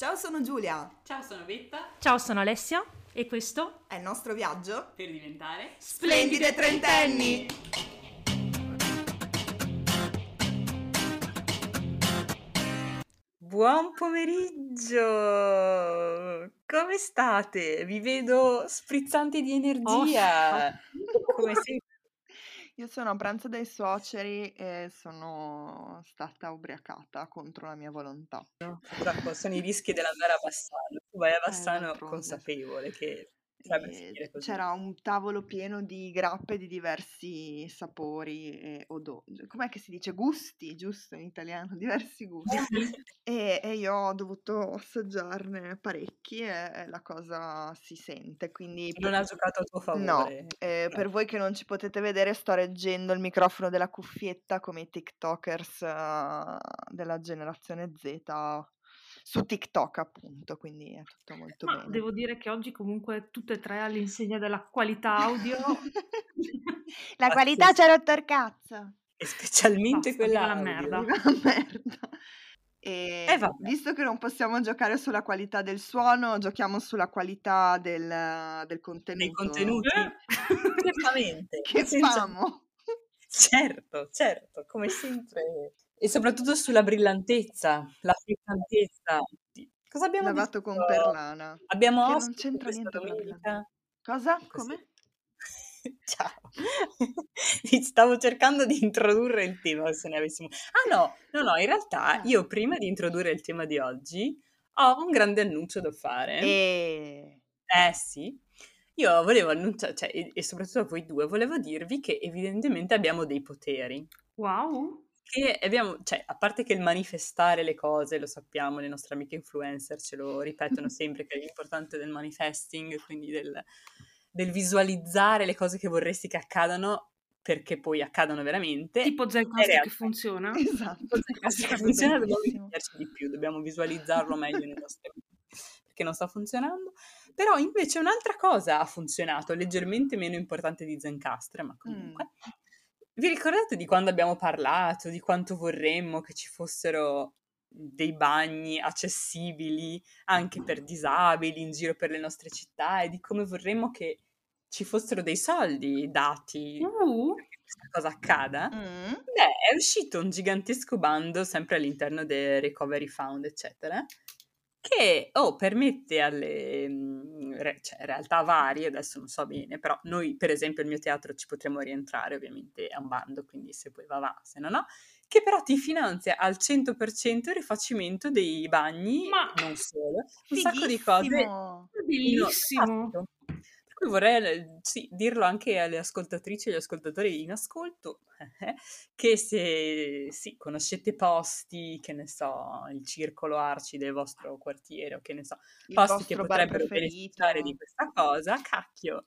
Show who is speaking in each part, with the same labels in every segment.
Speaker 1: Ciao, sono Giulia.
Speaker 2: Ciao, sono Betta.
Speaker 3: Ciao, sono Alessia e questo
Speaker 1: è il nostro viaggio
Speaker 2: per diventare
Speaker 1: splendide trentenni.
Speaker 4: Buon pomeriggio! Come state? Vi vedo sprizzanti di energia.
Speaker 1: Oh. Come sempre io sono a pranzo dai suoceri e sono stata ubriacata contro la mia volontà.
Speaker 4: Purtroppo sono i rischi dell'andare a Bassano. Tu vai a eh, Bassano eh, consapevole che
Speaker 1: c'era un tavolo pieno di grappe di diversi sapori e odori. Com'è che si dice? Gusti, giusto in italiano? Diversi gusti. e, e, io ho dovuto assaggiarne parecchi e la cosa si sente. Quindi
Speaker 4: non ha giocato a tuo favore.
Speaker 1: No, eh, per voi che non ci potete vedere, sto reggendo il microfono della cuffietta come i TikTokers uh, della generazione Z su TikTok appunto, quindi è tutto molto
Speaker 3: Ma
Speaker 1: bene.
Speaker 3: Devo dire che oggi comunque tutte e tre all'insegna della qualità audio.
Speaker 1: la qualità c'è rotto il cazzo.
Speaker 4: E specialmente Basta, quella
Speaker 3: la merda.
Speaker 1: La merda. E eh, visto che non possiamo giocare sulla qualità del suono, giochiamo sulla qualità del, del contenuto.
Speaker 4: Dei contenuti.
Speaker 1: Certamente. che famo?
Speaker 4: Certo, certo, come sempre e soprattutto sulla brillantezza, la frizzantezza.
Speaker 1: Cosa abbiamo Lavato con perlana.
Speaker 4: Abbiamo
Speaker 1: che non c'entra niente con la Cosa? Come?
Speaker 4: Ciao. Stavo cercando di introdurre il tema se ne avessimo. Ah no, no, no, in realtà ah. io prima di introdurre il tema di oggi ho un grande annuncio da fare.
Speaker 1: E...
Speaker 4: Eh sì. Io volevo annunciare, cioè, e, e soprattutto a voi due, volevo dirvi che evidentemente abbiamo dei poteri.
Speaker 3: Wow
Speaker 4: che abbiamo, cioè, a parte che il manifestare le cose, lo sappiamo, le nostre amiche influencer ce lo ripetono sempre che è l'importante del manifesting, quindi del, del visualizzare le cose che vorresti che accadano perché poi accadano veramente.
Speaker 3: Tipo Zencaster che funziona.
Speaker 1: Esatto.
Speaker 4: Che funziona, dobbiamo impegnarci di più, dobbiamo visualizzarlo meglio nelle nostre perché non sta funzionando. Però invece un'altra cosa ha funzionato, leggermente meno importante di Zencaster, ma comunque, mm. Vi ricordate di quando abbiamo parlato, di quanto vorremmo che ci fossero dei bagni accessibili anche per disabili in giro per le nostre città e di come vorremmo che ci fossero dei soldi dati uh. perché questa cosa accada? Mm. Beh, è uscito un gigantesco bando sempre all'interno del Recovery Fund, eccetera, che oh, permette alle re, cioè, realtà varie, adesso non so bene, però noi per esempio il mio teatro ci potremmo rientrare, ovviamente è un bando, quindi se poi va va, se no no, che però ti finanzia al 100% il rifacimento dei bagni, Ma non solo, un sacco di cose.
Speaker 3: Bellissimo.
Speaker 4: No, vorrei sì, dirlo anche alle ascoltatrici e agli ascoltatori in ascolto, che se sì, conoscete posti, che ne so, il circolo arci del vostro quartiere o che ne so, il posti che potrebbero beneficiare di questa cosa, cacchio,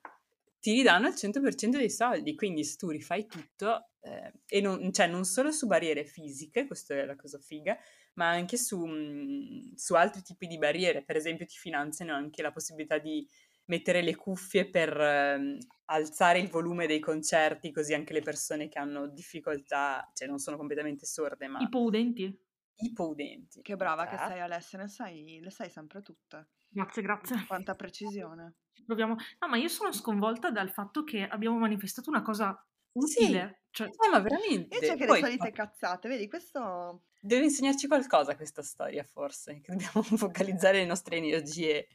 Speaker 4: ti ridanno il 100% dei soldi, quindi se tu rifai tutto, eh, e non, cioè, non solo su barriere fisiche, questa è la cosa figa, ma anche su, mh, su altri tipi di barriere, per esempio ti finanziano anche la possibilità di mettere le cuffie per eh, alzare il volume dei concerti, così anche le persone che hanno difficoltà, cioè non sono completamente sorde, ma...
Speaker 3: Ipoudenti.
Speaker 4: Ipoudenti.
Speaker 1: Che brava che sei Alessia, ne sai, le sai sempre tutte.
Speaker 3: Grazie, grazie.
Speaker 1: Quanta precisione.
Speaker 3: Proviamo. No, ma io sono sconvolta dal fatto che abbiamo manifestato una cosa utile.
Speaker 4: Sì, cioè... eh, ma veramente.
Speaker 1: Io c'è che Poi, le solite cazzate, vedi, questo...
Speaker 4: Deve insegnarci qualcosa questa storia, forse, che dobbiamo focalizzare le nostre energie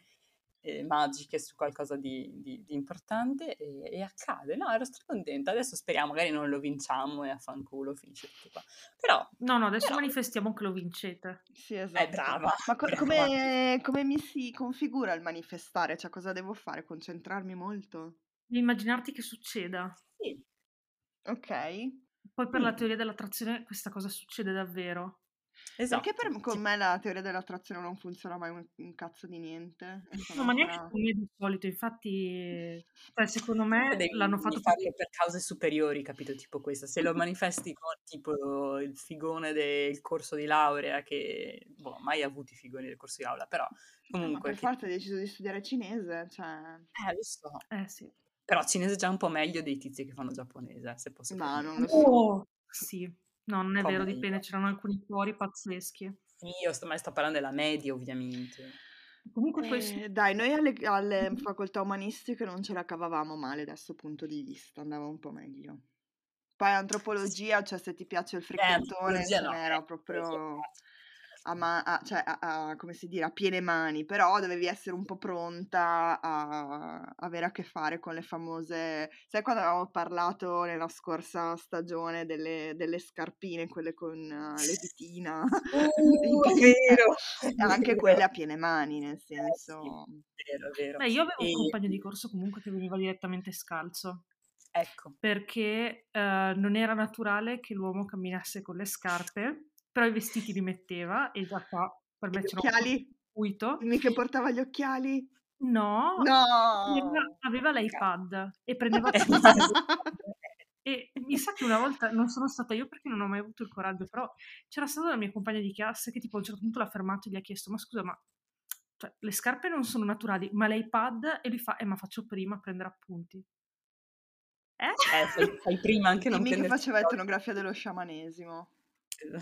Speaker 4: eh, magiche su qualcosa di, di, di importante e, e, accade. No, ero stracontenta. Adesso speriamo, magari non lo vinciamo e a fanculo finisce tutto qua. Però...
Speaker 3: No, no, adesso però... manifestiamo che lo vincete.
Speaker 1: Sì, esatto.
Speaker 4: È brava.
Speaker 1: Ma co- brava. Come, come, mi si configura il manifestare? Cioè, cosa devo fare? Concentrarmi molto?
Speaker 3: Immaginarti che succeda.
Speaker 4: Sì.
Speaker 1: Ok.
Speaker 3: Poi per mm. la teoria dell'attrazione questa cosa succede davvero.
Speaker 1: Esatto. Perché per, con me la teoria dell'attrazione non funziona mai un, un cazzo di niente.
Speaker 3: No, ma neanche con me di solito, infatti, cioè, secondo me
Speaker 4: devi,
Speaker 3: l'hanno fatto
Speaker 4: farlo per cause superiori, capito? Tipo questa. Se lo manifesti con tipo il figone del corso di laurea, che boh, mai avuto i figoni del corso di laurea, però comunque.
Speaker 1: Eh, ma per forza hai deciso di studiare cinese, cioè.
Speaker 4: Eh, lo so.
Speaker 3: Eh sì.
Speaker 4: Però cinese è già un po' meglio dei tizi che fanno giapponese, se posso dire.
Speaker 1: non lo so.
Speaker 3: Oh, sì. No, non è vero, dipende, c'erano alcuni cuori pazzeschi.
Speaker 4: Io sto, ma sto parlando della media, ovviamente.
Speaker 1: Comunque questo... eh, dai, noi alle, alle, facoltà umanistiche non ce la cavavamo male da questo punto di vista, andava un po' meglio. Poi antropologia, cioè se ti piace il fricchettone, eh, no, era proprio a, ma- a, cioè a, a, come si dire, a piene mani, però dovevi essere un po' pronta a avere a che fare con le famose... Sai quando avevamo parlato nella scorsa stagione delle, delle scarpine, quelle con uh, l'esitina?
Speaker 4: Uh, è vero!
Speaker 1: Anche quelle a piene mani, nel senso...
Speaker 4: Eh sì, vero, vero.
Speaker 3: Beh, io avevo e... un compagno di corso comunque che veniva direttamente scalzo.
Speaker 4: Ecco.
Speaker 3: Perché uh, non era naturale che l'uomo camminasse con le scarpe però i vestiti li metteva e già qua per me c'era
Speaker 1: occhiali?
Speaker 3: un
Speaker 1: Mica portava gli occhiali?
Speaker 3: No,
Speaker 1: no.
Speaker 3: Aveva, aveva l'iPad e prendeva e mi sa che una volta non sono stata io perché non ho mai avuto il coraggio, però c'era stata la mia compagna di classe che tipo a un certo punto l'ha fermato e gli ha chiesto ma scusa ma cioè, le scarpe non sono naturali, ma l'iPad e lui fa eh ma faccio prima a prendere appunti.
Speaker 4: Eh? eh fai, fai prima anche non
Speaker 1: Dimmi che faceva etnografia dello sciamanesimo.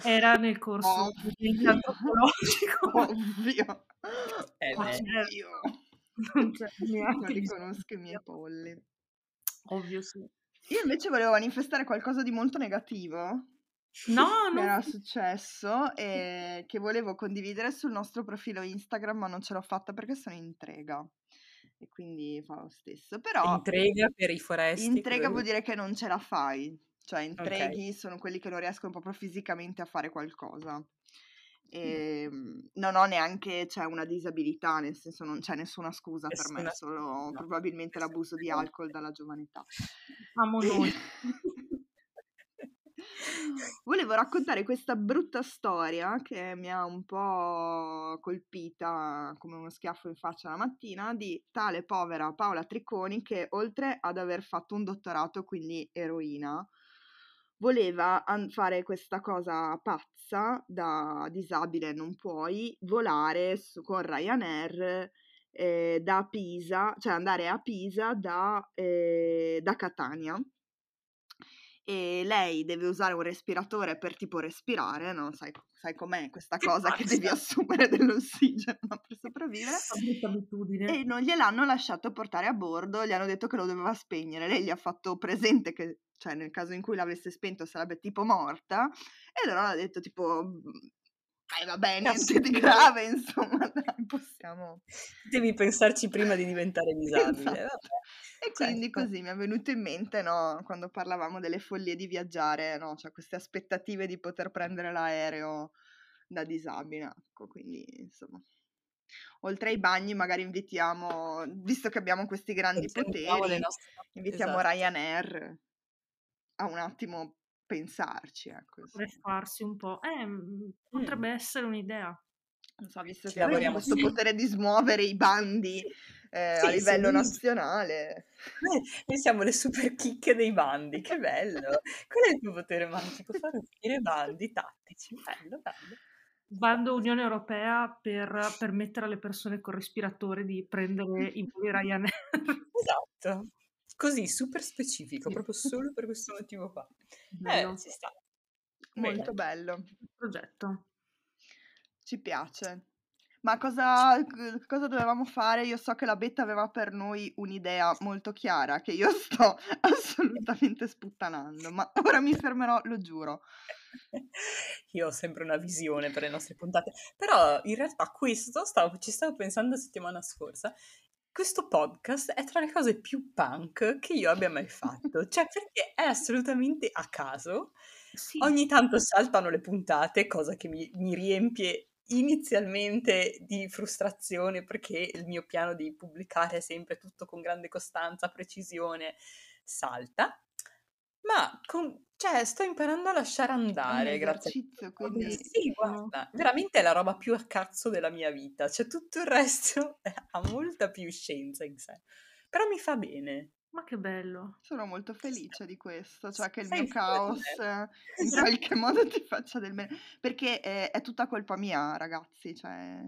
Speaker 3: Era nel corso
Speaker 1: di antropologico. Ovvio.
Speaker 4: Eh,
Speaker 1: Ovvio. Non c'è neanche. Non riconosco i miei polli.
Speaker 3: Ovvio sì.
Speaker 1: Io invece volevo manifestare qualcosa di molto negativo.
Speaker 3: No,
Speaker 1: che no. era successo e che volevo condividere sul nostro profilo Instagram, ma non ce l'ho fatta perché sono in trega. E quindi fa lo stesso. Però.
Speaker 4: Intrega per i foresti.
Speaker 1: Intrega vuol dire che non ce la fai. Cioè, intreghi okay. sono quelli che non riescono proprio fisicamente a fare qualcosa. E ehm, non ho neanche cioè, una disabilità, nel senso non c'è nessuna scusa nessuna per me, solo no. probabilmente l'abuso di alcol dalla giovane età.
Speaker 3: Amo noi.
Speaker 1: Volevo raccontare questa brutta storia che mi ha un po' colpita come uno schiaffo in faccia la mattina di tale povera Paola Tricconi che oltre ad aver fatto un dottorato, quindi eroina, voleva an- fare questa cosa pazza da disabile non puoi volare su- con Ryanair eh, da Pisa, cioè andare a Pisa da, eh, da Catania. E lei deve usare un respiratore per tipo respirare, no? sai, sai com'è questa cosa che devi assumere dell'ossigeno sopravvivere e non gliel'hanno lasciato portare a bordo, gli hanno detto che lo doveva spegnere, lei gli ha fatto presente che cioè nel caso in cui l'avesse spento sarebbe tipo morta e allora ha detto tipo eh, vabbè, niente di grave, insomma, dai, possiamo...
Speaker 4: Devi pensarci prima di diventare disabile.
Speaker 1: Esatto. E quindi certo. così mi è venuto in mente, no, quando parlavamo delle follie di viaggiare, no, cioè queste aspettative di poter prendere l'aereo da disabile, ecco, quindi insomma. Oltre ai bagni magari invitiamo, visto che abbiamo questi grandi poteri, invitiamo esatto. Ryanair a un attimo pensarci, ecco.
Speaker 3: Farsi un po'. Eh, mm. potrebbe essere un'idea.
Speaker 1: Non so, visto che abbiamo questo potere di smuovere i bandi eh, sì, a livello sì, nazionale.
Speaker 4: Noi, noi, siamo le super chicche dei bandi, che bello! Qual è il tuo potere magico? Fare uscire bandi tattici, bello, bello.
Speaker 3: Bando Unione Europea per permettere alle persone con respiratore di prendere i voli Ryanair.
Speaker 4: Esatto, così super specifico, proprio solo per questo motivo qua. Eh, ci sta.
Speaker 1: Molto bello.
Speaker 3: Progetto.
Speaker 1: Ci piace. Ma cosa, cosa, dovevamo fare? Io so che la Betta aveva per noi un'idea molto chiara che io sto assolutamente sputtanando, ma ora mi fermerò, lo giuro.
Speaker 4: Io ho sempre una visione per le nostre puntate, però in realtà questo, stavo, ci stavo pensando la settimana scorsa, questo podcast è tra le cose più punk che io abbia mai fatto, cioè perché è assolutamente a caso. Sì. Ogni tanto saltano le puntate, cosa che mi, mi riempie inizialmente di frustrazione perché il mio piano di pubblicare sempre tutto con grande costanza, precisione, salta. Ma con, cioè, sto imparando a lasciare andare, grazie
Speaker 1: a quindi...
Speaker 4: Sì, guarda, veramente è la roba più a cazzo della mia vita, cioè tutto il resto ha molta più scienza in sé, però mi fa bene.
Speaker 3: Ma che bello.
Speaker 1: Sono molto felice di questo, cioè che il Sei mio caos in qualche modo ti faccia del bene. Perché è, è tutta colpa mia, ragazzi, cioè...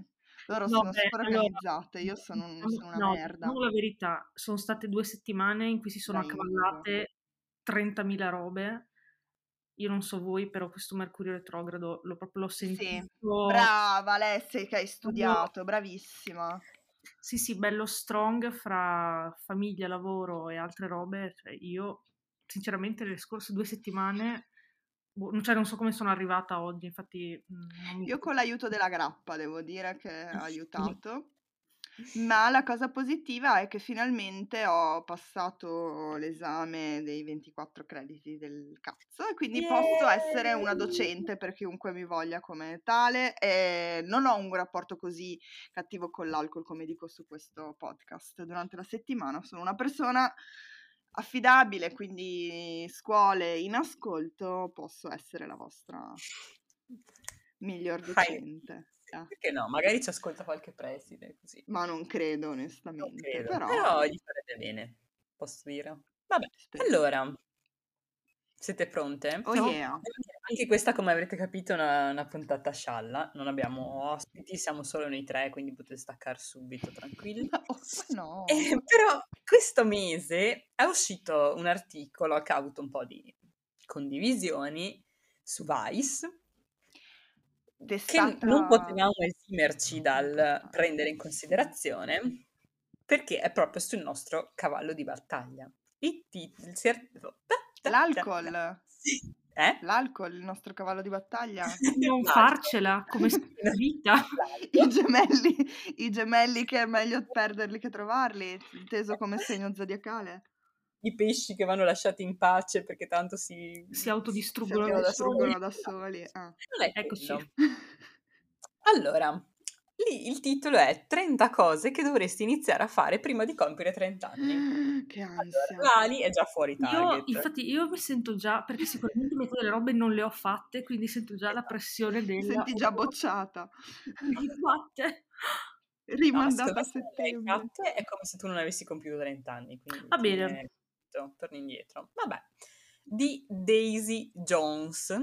Speaker 1: Loro no, sono beh, super allora, organizzate, io sono, un, sono una no, merda.
Speaker 3: No, la verità, sono state due settimane in cui si sono Dai, accavallate 30.000 robe io non so voi, però questo Mercurio retrogrado l'ho proprio l'ho sentito. Sì.
Speaker 1: Brava Alessia che hai studiato, bravissima.
Speaker 3: Sì, sì, bello strong fra famiglia, lavoro e altre robe. Cioè, io, sinceramente, le scorse due settimane, boh, cioè, non so come sono arrivata oggi, infatti...
Speaker 1: Mm, io con l'aiuto della grappa, devo dire che ha aiutato. Ma la cosa positiva è che finalmente ho passato l'esame dei 24 crediti del cazzo e quindi yeah! posso essere una docente per chiunque mi voglia come tale e non ho un rapporto così cattivo con l'alcol come dico su questo podcast durante la settimana, sono una persona affidabile, quindi scuole in ascolto, posso essere la vostra miglior docente.
Speaker 4: Perché no? Magari ci ascolta qualche preside così.
Speaker 1: Ma non credo onestamente. Non credo. Però...
Speaker 4: però... gli farebbe bene, posso dire. Vabbè, Spero. allora, siete pronte?
Speaker 1: Oh yeah.
Speaker 4: Anche questa, come avrete capito, è una, una puntata scialla. Non abbiamo ospiti, siamo solo noi tre, quindi potete staccare subito, tranquilli.
Speaker 1: Oh, no.
Speaker 4: Eh, però questo mese è uscito un articolo che ha avuto un po' di condivisioni su Vice
Speaker 1: Testata...
Speaker 4: che non potevamo esimerci dal prendere in considerazione perché è proprio sul nostro cavallo di battaglia. Il titolo...
Speaker 1: L'alcol.
Speaker 4: Sì. Eh?
Speaker 1: L'alcol, il nostro cavallo di battaglia.
Speaker 3: Non farcela come vita.
Speaker 1: I gemelli, I gemelli che è meglio perderli che trovarli, inteso come segno zodiacale
Speaker 4: i pesci che vanno lasciati in pace perché tanto si,
Speaker 3: si autodistruggono si
Speaker 1: da, soli. da soli. Ah.
Speaker 3: Eccoci.
Speaker 4: Allora, lì il titolo è 30 cose che dovresti iniziare a fare prima di compiere 30 anni.
Speaker 1: Che ansia.
Speaker 4: Allora, Lali è già fuori target.
Speaker 3: Io, infatti io mi sento già, perché sicuramente metà delle robe non le ho fatte, quindi sento già la pressione del...
Speaker 1: Senti già bocciata.
Speaker 3: Fatte.
Speaker 1: Rimandata no, a settembre.
Speaker 4: È come se tu non avessi compiuto 30 anni.
Speaker 3: Va bene
Speaker 4: indietro, torni indietro. Vabbè. Di Daisy Jones.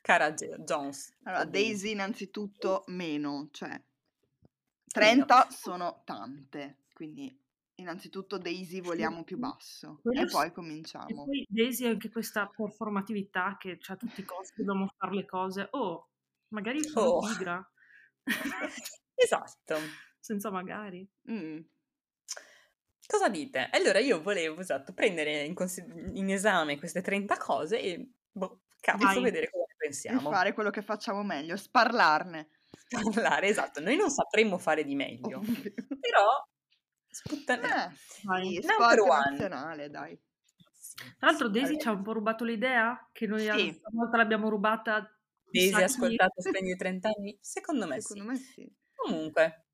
Speaker 4: Cara Jones.
Speaker 1: Allora, Daisy innanzitutto meno, cioè 30 meno. sono tante, quindi innanzitutto Daisy vogliamo più basso Quello e poi cominciamo. E
Speaker 3: poi Daisy ha anche questa performatività che a tutti i costi dobbiamo fare le cose. Oh, magari sono oh. pigra.
Speaker 4: esatto.
Speaker 3: Senza magari.
Speaker 1: Mm.
Speaker 4: Cosa dite? Allora io volevo, esatto, prendere in, consi- in esame queste 30 cose e, boh, cazzo, vedere come ne pensiamo.
Speaker 1: E fare quello che facciamo meglio, sparlarne.
Speaker 4: Sparlare, esatto. Noi non sapremmo fare di meglio, Ovvio. però
Speaker 1: sputtane. Eh, sì, sport nazionale, dai.
Speaker 3: Tra l'altro Daisy ci ha un po' rubato l'idea, che noi sì. volta l'abbiamo rubata.
Speaker 4: Daisy ha ascoltato Spegni 30 anni? Secondo me
Speaker 1: Secondo
Speaker 4: sì.
Speaker 1: me sì.
Speaker 4: Comunque,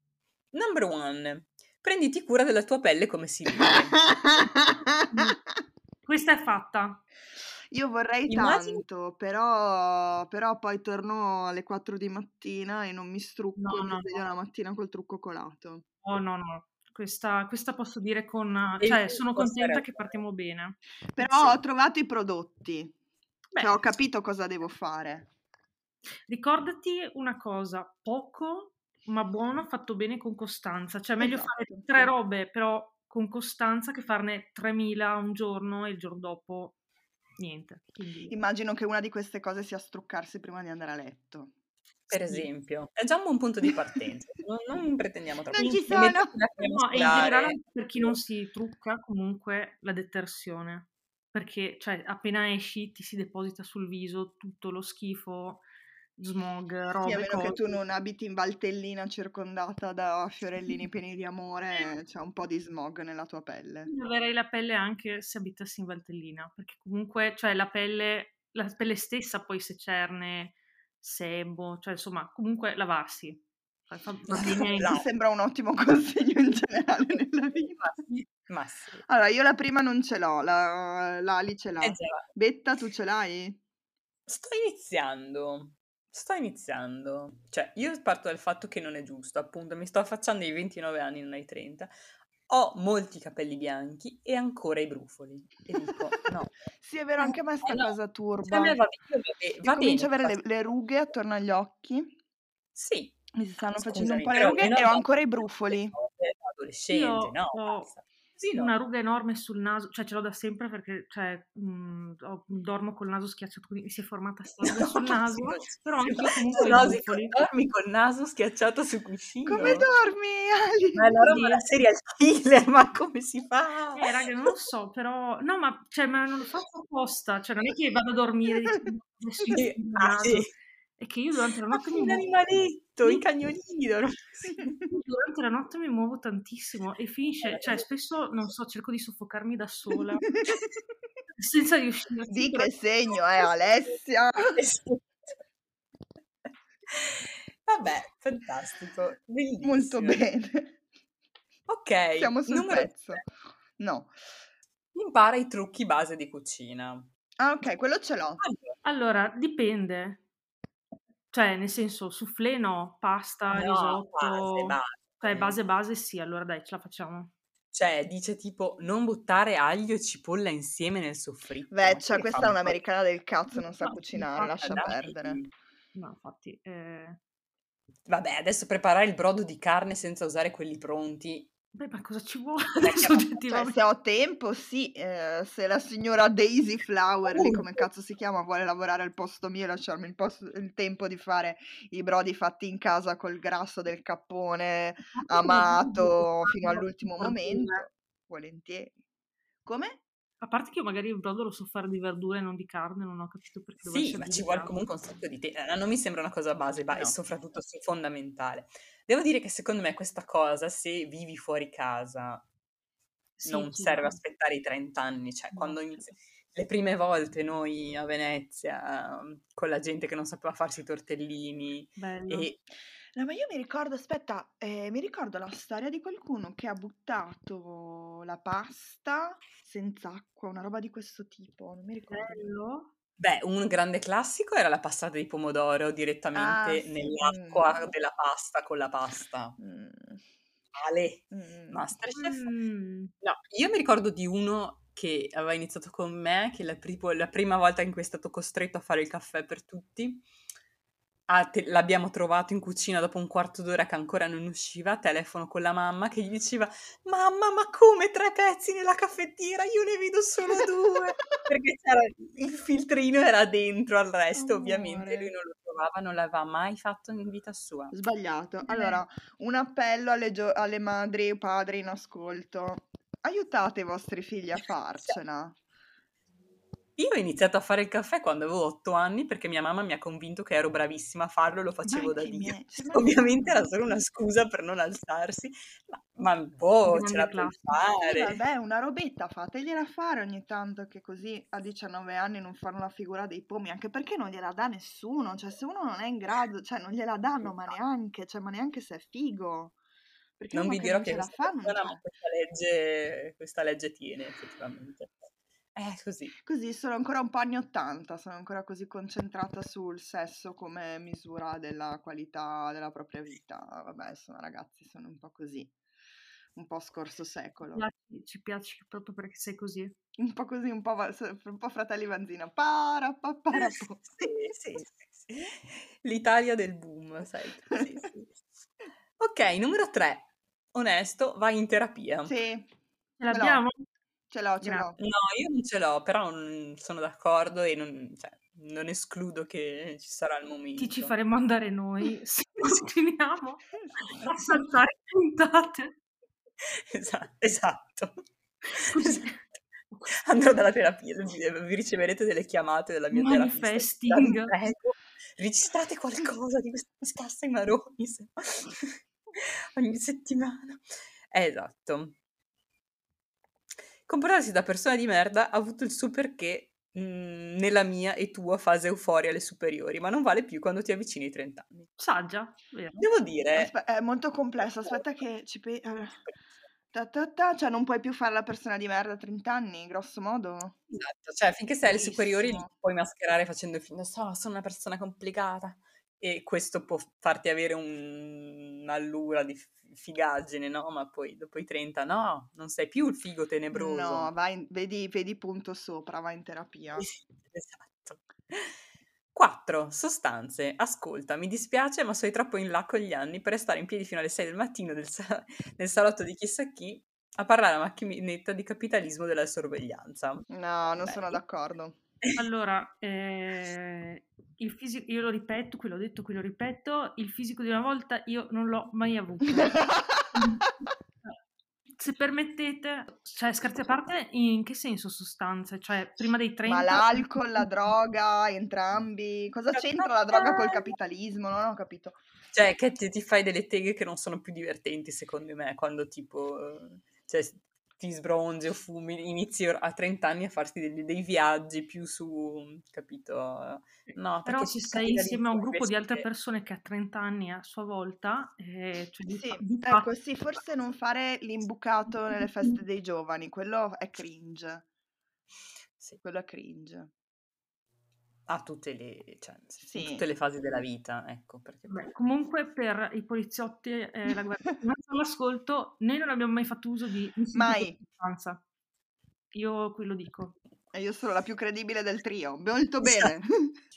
Speaker 4: number one. Prenditi cura della tua pelle come si dice.
Speaker 3: Questa è fatta.
Speaker 1: Io vorrei Immagini... tanto, però, però, poi torno alle 4 di mattina e non mi strucco, no, mi no, sveglio no. la mattina col trucco colato.
Speaker 3: Oh no, no. Questa, questa posso dire con... E cioè, sono contenta che partiamo bene.
Speaker 1: Però sì. ho trovato i prodotti. Beh. Cioè, ho capito cosa devo fare.
Speaker 3: Ricordati una cosa, poco ma buono fatto bene con costanza. Cioè, meglio esatto, fare tre robe, però con costanza, che farne 3000 un giorno e il giorno dopo niente. Quindi...
Speaker 1: Immagino che una di queste cose sia struccarsi prima di andare a letto.
Speaker 4: Per sì. esempio, è già un buon punto di partenza. non, non, pretendiamo troppo.
Speaker 1: Non ci sono. No,
Speaker 3: in generale, per chi non si trucca, comunque la detersione. Perché, cioè, appena esci ti si deposita sul viso tutto lo schifo smog, robe,
Speaker 1: Sì, a meno
Speaker 3: cose.
Speaker 1: che tu non abiti in Valtellina circondata da fiorellini pieni di amore, c'è un po' di smog nella tua pelle.
Speaker 3: Avrei la pelle anche se abitassi in Valtellina, perché comunque, cioè, la pelle, la pelle stessa poi se cerne, sebo, cioè, insomma, comunque lavarsi. Fa,
Speaker 1: bene. no. sembra un ottimo consiglio in generale nella vita.
Speaker 4: Ma sì.
Speaker 1: Allora, io la prima non ce l'ho, la, l'Ali ce l'ha.
Speaker 4: Eh
Speaker 1: Betta, tu ce l'hai?
Speaker 4: Sto iniziando. Sto iniziando. Cioè, io parto dal fatto che non è giusto, appunto, mi sto affacciando ai 29 anni, non ai 30. Ho molti capelli bianchi e ancora i brufoli. E dico, no.
Speaker 1: sì, è vero, anche a me sta
Speaker 4: eh,
Speaker 1: cosa
Speaker 4: no.
Speaker 1: turba.
Speaker 4: A me va,
Speaker 1: bene,
Speaker 4: va,
Speaker 1: va comincio ad avere le, le, rughe attorno agli occhi.
Speaker 4: Sì.
Speaker 1: Mi stanno Scusami, facendo un po' le rughe e ho ancora i brufoli.
Speaker 4: Adolescente, no?
Speaker 3: Ho,
Speaker 4: Cosino.
Speaker 3: una ruga enorme sul naso, cioè ce l'ho da sempre perché cioè, mh, ho- dormo col naso schiacciato, quindi mi si è formata sta ruga sul naso, però anche io comunque
Speaker 4: No,
Speaker 3: i
Speaker 4: sì,
Speaker 3: brufoli.
Speaker 4: dormi col naso schiacciato sul cuscino.
Speaker 1: Come dormi, Ali?
Speaker 4: Ma è la roba
Speaker 3: Sì.
Speaker 4: da serial killer, ma come si fa?
Speaker 3: Eh, raga, non lo so, però... No, ma, cioè, ma non lo faccio apposta, cioè non è che vado a dormire adesso
Speaker 4: Sì, ah, sì.
Speaker 3: È che io durante la notte mi
Speaker 4: un
Speaker 3: muovo...
Speaker 4: animaletto,
Speaker 3: Sì.
Speaker 4: i cagnolini dormono così.
Speaker 3: Durante la notte mi muovo tantissimo e finisce, cioè spesso, non so, cerco di soffocarmi da sola senza riuscire.
Speaker 1: Di
Speaker 3: però-
Speaker 1: che segno è Alessia?
Speaker 4: Vabbè, fantastico, bellissimo.
Speaker 1: Molto bene.
Speaker 4: Ok,
Speaker 1: Siamo sul
Speaker 4: numero
Speaker 1: pezzo. No.
Speaker 4: Impara i trucchi base di cucina.
Speaker 1: Ah, ok, quello ce l'ho.
Speaker 4: Allora,
Speaker 3: dipende. Cioè, nel senso, soufflé no, pasta,
Speaker 4: no,
Speaker 3: risotto...
Speaker 4: base, base.
Speaker 3: Cioè, base base sì, allora dai, ce la facciamo.
Speaker 4: Cioè, dice tipo non buttare aglio e cipolla insieme nel soffritto. Ma
Speaker 1: Veccia,
Speaker 4: che
Speaker 1: questa è
Speaker 4: un po'?
Speaker 1: un'americana del cazzo, non sa
Speaker 3: No,
Speaker 1: cucinare,
Speaker 3: infatti,
Speaker 1: lascia
Speaker 4: Dai.
Speaker 1: perdere.
Speaker 3: No, infatti... eh,
Speaker 4: Vabbè, adesso preparare il brodo di carne senza usare quelli pronti.
Speaker 3: Beh, ma cosa ci vuole
Speaker 4: Perché-
Speaker 1: Cioè,
Speaker 3: soggettivamente?
Speaker 1: se ho tempo, sì. eh, se la signora Daisy Flower, lì come cazzo si chiama, vuole lavorare al posto mio e lasciarmi il, posto- il tempo di fare i brodi fatti in casa col grasso del cappone amato fino all'ultimo momento, volentieri. Come?
Speaker 3: A parte che io magari il brodo lo so fare di verdure e non di carne, non ho capito perché
Speaker 4: Sì, ma ci vuole comunque un sacco di tempo. Non mi sembra una cosa base, ma è
Speaker 1: No.
Speaker 4: soprattutto sì, fondamentale. Devo dire che secondo me questa cosa, se vivi fuori casa,
Speaker 3: Sì,
Speaker 4: non
Speaker 3: sì,
Speaker 4: serve
Speaker 3: no.
Speaker 4: aspettare i 30 anni. Cioè, quando
Speaker 3: sì.
Speaker 4: inizi- le prime volte noi a Venezia, ehm, con la gente che non sapeva farsi i tortellini
Speaker 3: Bello.
Speaker 4: e
Speaker 1: No, ma io mi ricordo, aspetta, eh, mi ricordo la storia di qualcuno che ha buttato la pasta senza acqua, una roba di questo tipo, non mi ricordo.
Speaker 3: Bello.
Speaker 4: Beh, un grande classico era la passata di pomodoro direttamente
Speaker 1: Ah, sì,
Speaker 4: nell'acqua
Speaker 1: mm.
Speaker 4: della pasta con la pasta.
Speaker 1: Mm,
Speaker 4: Ale,
Speaker 1: mm.
Speaker 4: Masterchef.
Speaker 3: Mm.
Speaker 4: No, io mi ricordo di uno che aveva iniziato con me, che la, pripo- la prima volta in cui è stato costretto a fare il caffè per tutti, ah, te- l'abbiamo trovato in cucina dopo un quarto d'ora che ancora non usciva, telefono con la mamma che gli diceva Mamma, ma come tre pezzi nella caffettiera? Io ne vedo solo due! Perché c'era, il filtrino era dentro al resto, ovviamente
Speaker 1: Amore.
Speaker 4: lui non lo trovava, non l'aveva mai fatto in vita sua.
Speaker 1: Sbagliato. Allora, un appello alle, gio- alle madri e padri in ascolto. Aiutate i vostri figli a farcela.
Speaker 4: Io ho iniziato a fare il caffè quando avevo otto anni perché mia mamma mi ha convinto che ero bravissima a farlo e lo facevo da Dio.
Speaker 1: miei,
Speaker 4: Ovviamente era solo una scusa per non alzarsi, ma, ma boh, ce la puoi fare.
Speaker 1: vabbè, una robetta, fategliela fare ogni tanto che così a 19 anni non fanno la figura dei pomi, anche perché non gliela dà nessuno, cioè se uno non è in grado, cioè non gliela danno, ma neanche, cioè ma neanche se è figo. Perché
Speaker 4: Non vi
Speaker 1: che
Speaker 4: dirò
Speaker 1: non
Speaker 4: che
Speaker 1: ce la
Speaker 4: questa
Speaker 1: fa, non
Speaker 4: persona,
Speaker 1: c'è.
Speaker 4: ma questa legge, questa legge tiene effettivamente. È così.
Speaker 1: Così sono ancora un po' anni 80, sono ancora così concentrata sul sesso come misura della qualità della propria vita. Vabbè, sono ragazzi, sono un po' così, un po' scorso secolo.
Speaker 3: Ci piaci proprio perché sei così.
Speaker 1: Un po' così, un po', va- un po' fratelli Vanzina. Para, pa, para, po.
Speaker 4: Sì, sì, sì. L'Italia del boom, sai. Sì, sì. Ok, numero tre. Onesto, vai in terapia.
Speaker 1: Sì,
Speaker 3: Ce l'abbiamo?
Speaker 1: Ce l'ho, ce l'ho.
Speaker 4: No, io non ce l'ho, però sono d'accordo e non, cioè, non escludo che ci sarà il momento.
Speaker 3: Ti ci faremo andare noi se continuiamo a saltare puntate.
Speaker 4: Esa- esatto.
Speaker 3: Così.
Speaker 4: Esatto. Andrò dalla terapia, vi riceverete delle chiamate della mia.
Speaker 3: Manifesting.
Speaker 4: Vi prego, registrate qualcosa di questa scassa ai maroni, se ogni settimana. Eh, esatto. Comportarsi da persona di merda ha avuto il suo perché mh, nella mia e tua fase euforia alle superiori, ma non vale più quando ti avvicini ai 30 anni.
Speaker 3: Saggia, vero?
Speaker 4: Devo dire,
Speaker 1: Aspe- è molto complesso, aspetta che ci pe- ta ta ta, cioè non puoi più fare la persona di merda a 30 anni, grosso modo.
Speaker 4: Esatto, cioè finché sei alle superiori
Speaker 1: Bellissimo.
Speaker 4: puoi mascherare facendo il film, so, sono una persona complicata e questo può farti avere un- un'allura di figaggine, no? Ma poi dopo i 30 no, non sei più il figo tenebroso.
Speaker 1: No, vai, vedi, vedi punto sopra, vai in terapia.
Speaker 4: Esatto. 4. Sostanze. Ascolta, mi dispiace, ma sei troppo in là con gli anni per restare in piedi fino alle 6 del mattino del sa- nel salotto di chissà chi a parlare a macchinetta di capitalismo della sorveglianza.
Speaker 1: No, non Beh. sono d'accordo.
Speaker 3: Allora, eh, il fisico, io lo ripeto, qui l'ho detto, qui lo ripeto, il fisico di una volta io non l'ho mai avuto. Se permettete, cioè scherzi a parte, in che senso sostanze? Cioè, prima dei 30...
Speaker 1: Ma l'alcol, la droga, entrambi... Cosa c'entra la droga col capitalismo? Non ho capito.
Speaker 4: Cioè, che ti, ti fai delle teghe che non sono più divertenti, secondo me, quando tipo... Cioè, ti sbronzi o fumi, inizi a 30 anni a farti dei, dei viaggi più su, capito?
Speaker 3: No, Però se sei insieme a un gruppo di altre persone che ha 30 anni a sua volta, eh, cioè
Speaker 1: sì, di ecco, sì, forse non fare l'imbucato nelle feste dei giovani, quello è cringe. Sì. Quello è cringe
Speaker 4: a tutte le, cioè, sì. tutte le fasi della vita, ecco. Perché...
Speaker 3: Beh, comunque per i poliziotti e eh, la guardia all'ascolto, noi non abbiamo mai fatto uso di
Speaker 1: mai.
Speaker 3: sostanza. Io qui lo dico.
Speaker 1: E io sono la più credibile del trio, molto bene.